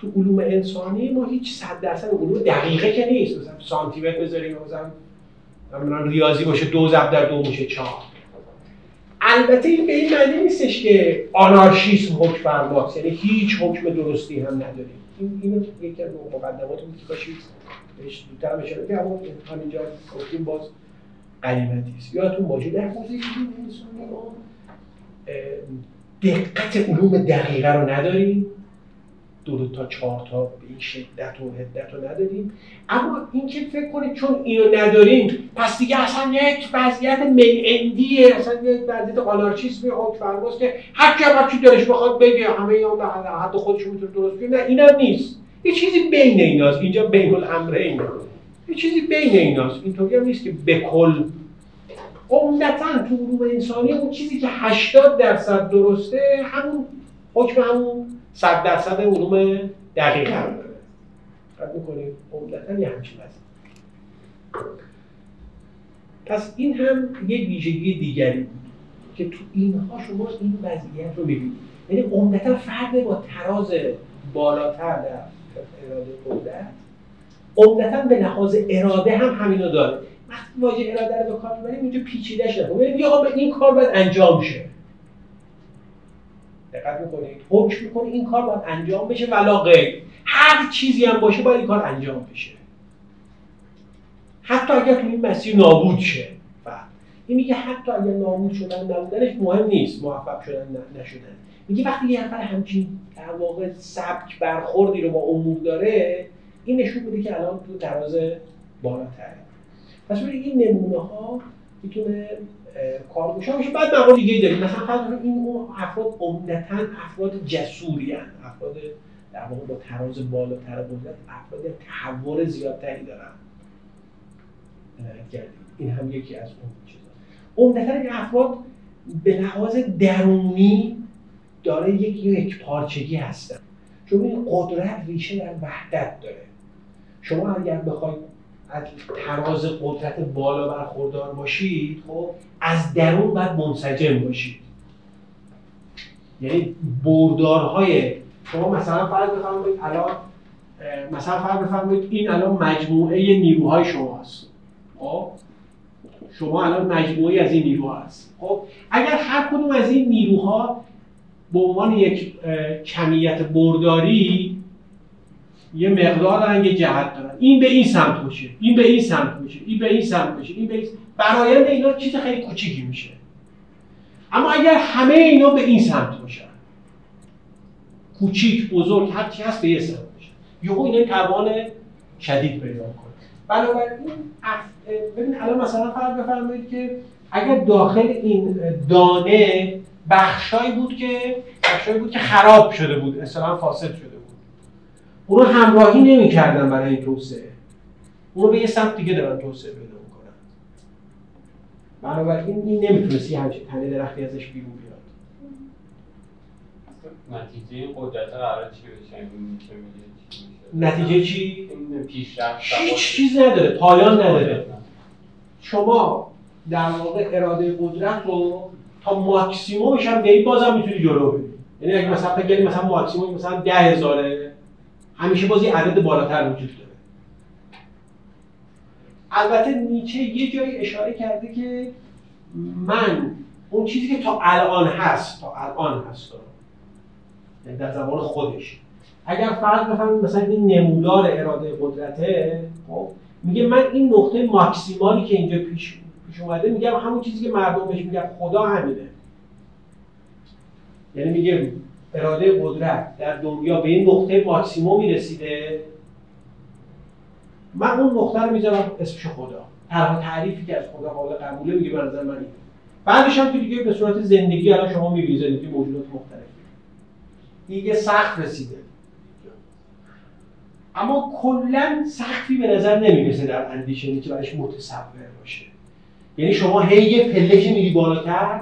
تو علوم انسانی ما هیچ 100 درصد علوم دقیقه که نیست. مثلا سانتی متر بذاریم مثلا ریاضی باشه دو ضرب در دو میشه چهار. البته این به این معنی نیستش که آنارشیسم حکم فرماست یعنی هیچ حکم درستی هم نداریم. این اینو یکی از مقدمات بود که کاشی بهش زودتر اشاره که اما همینجا گفتیم باز قنیمتی است. یادتون علوم انسانی ما دقت علوم دقیقه رو نداریم. دو, تا چهار تا به این شدت و هدت رو نداریم. اما اینکه فکر کنید چون اینو نداریم پس دیگه اصلا یک وضعیت اندیه اصلا یک وضعیت آنارچیسم حکم فرماست که هر کی چی دلش بخواد بگه همه اینا به حد خودش می‌تونه درست بگه. نه اینم نیست. یه چیزی بین ایناست. اینجا بین الامرین یه چیزی بین ایناست. اینطوری هم نیست که به کل. عمدتا تو علوم انسانی اون چیزی که 80 درصد درسته همون حکم همون صد درصد علوم دقیق هم داره. قد می‌کنیم عمدتا یه همچین پس این هم یه ویژگی دیگری بود که تو اینها شما این وضعیت رو ببینید یعنی عمدتا فرد با تراز بالاتر در اراده قدرت عمدتا به لحاظ اراده هم همینو داره. وقتی واژه اراده رو به کار می‌بریم اینجا پیچیده‌ش نکنیم یعنی آقا این کار باید انجام شه. دقت می‌کنید حکم می‌کنه این کار باید انجام بشه ولا غیر. هر چیزی هم باشه باید این کار انجام بشه. حتی اگر تو این مسیر نابود شه. این میگه حتی اگر نابود شدن نبودنش مهم نیست موفق شدن نشدن. میگه وقتی یه نفر همچین در واقع سبک برخوردی رو با امور داره این نشون میده که الان تو تراز بالاتره. پس این نمونه ها می‌تونه کارگوشا باشه بعد مقام دیگه داریم. مثلا فرض این افراد عمدتا افراد جسوری هن. افراد در واقع با تراز بالاتر قدرت افراد تحور زیادتری دارن. این هم یکی از اون چیزا. عمدتا این افراد به لحاظ درونی داره یک یک پارچگی هستن. چون این قدرت ریشه در وحدت داره. شما اگر بخواید از تراز قدرت بالا برخوردار باشید خب از درون باید منسجم باشید. یعنی بردارهای شما مثلا فرض بفرمایید الان مثلا فرض بفرمایید این الان مجموعه نیروهای شماست خب؟ شما الان مجموعه از این نیروها هست. خب؟ اگر هر کدوم از این نیروها به عنوان یک کمیت برداری یه مقدار دارن یه جهت دارن. این به این سمت باشه این به این سمت باشه این به این سمت باشه این به این برایند اینا چیز خیلی کوچیکی میشه. اما اگر همه اینا به این سمت باشن کوچیک بزرگ هر چی هست به یه سمت باشه یهو اینا توان شدید پیدا کنه بنابراین ببین الان مثلا فرض بفرمایید که اگر داخل این دانه بخشایی بود که بخشایی بود که خراب شده بود. اصلا فاسد شده اون رو همراهی نمی‌کردن برای این توسعه. اون رو به یه سمت دیگه دارن توسعه پیدا می‌کنن. بنابراین این نمی‌تونستی همچین تنه درختی ازش بیرون بیاد. نتیجه قدرت قرار چی بشه؟ نتیجه چی؟ پیشرفت هیچ چیز نداره. پایان نداره. شما در واقع اراده قدرت رو تا ماکسیمومش هم به این بازم می‌تونی جلو بری یعنی اگه مثلا فکر مثلا ماکسیموم مثلا ده هزاره. همیشه باز یه عدد بالاتر وجود داره. البته نیچه یه جایی اشاره کرده که من اون چیزی که تا الان هست تا الان هست. یعنی در زبان خودش. اگر فرض بفهمید مثلا این نمودار اراده قدرته خب میگه من این نقطه ماکسیمالی که اینجا پیش پیش اومده میگم همون چیزی که مردم بهش میگن خدا همینه. یعنی میگه اراده قدرت در دنیا به این نقطه ماکسیمومی رسیده من اون نقطه رو می‌ذارم اسمش خدا. تنها تعریفی که از خدا قابل قبوله میگه به نظر من بعدش هم که دیگه به صورت زندگی الان شما می‌بینید زندگی موجودات مختلفی دیگه سخت رسیده. اما کلا سختی به نظر نمی‌رسه در اندیشه که برایش متصور باشه. یعنی شما هی یه پله که میری بالاتر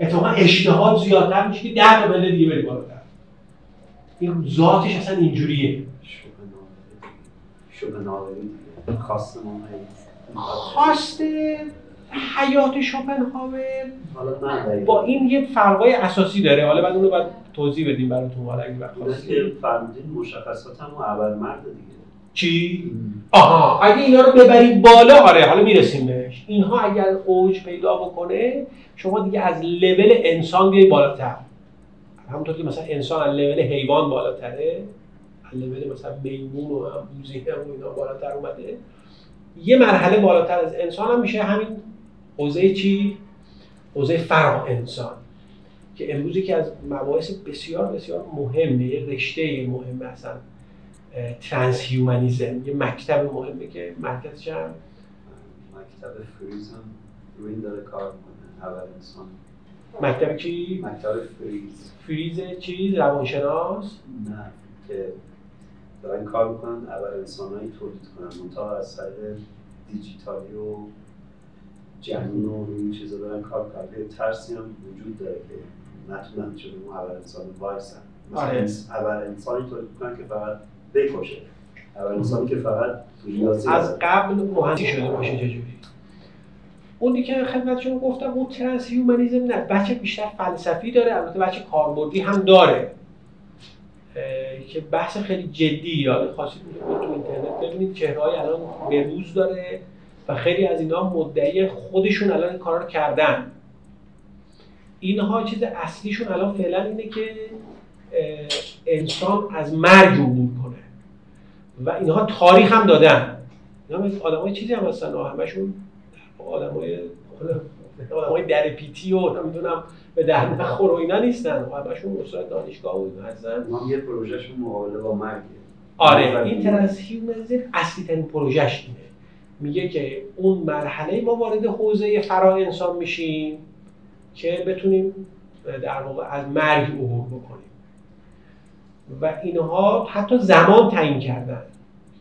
اتفاقا اشتهاد زیادتر میشه که ده تا پله دیگه بری بالاتر این ذاتش اصلا اینجوریه. خواست ما خواست حیات شوپنهاور. با این یه فرقای اساسی داره. حالا بعد اونو باید توضیح بدیم براتون حالا اگه وقت که خواستید. فرمودین مشخصات هم اول مرد دیگه. چی؟ آها اگه اینا رو ببریم بالا آره حالا می‌رسیم بهش. اینها اگر اوج پیدا بکنه شما دیگه از لول انسان بیای بالاتر. همونطور که مثلا انسان از لول حیوان بالاتره از لول مثلا میمون و هم و اینا بالاتر اومده. یه مرحله بالاتر از انسان هم میشه همین حوزه چی؟ حوزه فرا انسان. که امروز که از مباحث بسیار بسیار مهمه یه رشته مهمه اصلا. ترانس هیومانیزم یه مکتب مهمه که مرکزش هم مکتب فریز هم روی این داره کار می‌کنه اول انسان. مکتب کی؟ مکتب فریز. فریز چی؟ روانشناس؟ نه که دارن کار می‌کنن اول انسانهایی تولید کنن. منتها از طریق دیجیتالی و جنون و این چیزا دارن کار کردن یه ترسی هم وجود داره که نتونن چون اون اول انسان وایسن. مثلا آره. اول انسانی تولید کنن که فقط بکشه اول انسانی که فقط از قبل مهندسی شده باشه چجوری؟ اونی که خدمتشون گفتم اون ترانس هیومانیزم نه. بچه بیشتر فلسفی داره البته بچه کاربردی هم داره. که بحث خیلی جدی یا خواستید تو اینترنت ببینید چهره‌های الان به روز داره و خیلی از اینا مدعی خودشون الان رو کردن. اینها چیز اصلیشون الان فعلا اینه که انسان از مرگ عبور و اینها تاریخ هم دادن. اینا آدم های چیزی هم هستن. همشون آدم های آدم های در پیتی و نمی‌دونم به درد نخور و اینا نیستن. و همشون استاد دانشگاه و اینا هستن. ما یه پروژهشون مقابله با مرگه آره این transhumanism اصلی ترین پروژهش اینه. میگه که اون مرحله ما وارد حوزه فرا انسان میشیم که بتونیم در واقع از مرگ عبور بکنیم. و اینها حتی زمان تعیین کردن.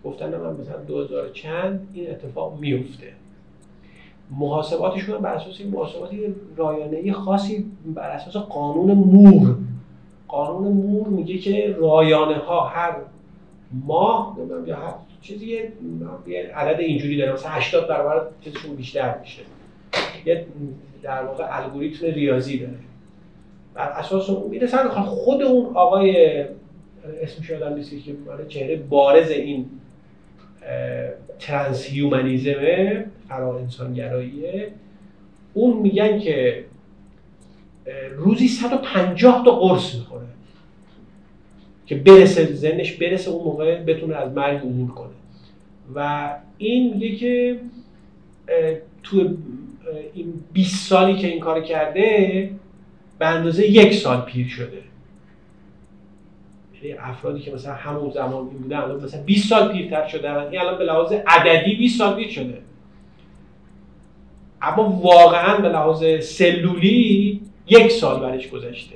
گفتن من مثلا 2000 چند این اتفاق میفته. محاسباتشون بر اساس این محاسبات رایانه خاصی بر اساس قانون مور. قانون مور میگه که رایانه ها هر ماه نمی‌دونم یا هر چیزی یه عدد اینجوری داره مثلا 80 برابر چیزشون بیشتر میشه. یه در واقع الگوریتم ریاضی داره. بر اساس اون میره سر خود اون آقای اسمش یادم نیست که چهره بارز این ترانس هیومنیزمه فرا انسانگراییه اون میگن که روزی 150 تا قرص می‌خوره. که برسه ذهنش برسه اون موقع بتونه از مرگ عبور کنه. و این میگه که تو این 20 سالی که این کار کرده به اندازه یک سال پیر شده. یعنی افرادی که مثلا همون زمان این بودن الان مثلا 20 سال پیرتر شدن این الان به لحاظ عددی 20 سال پیر شده. اما واقعا به لحاظ سلولی یک سال برش گذشته.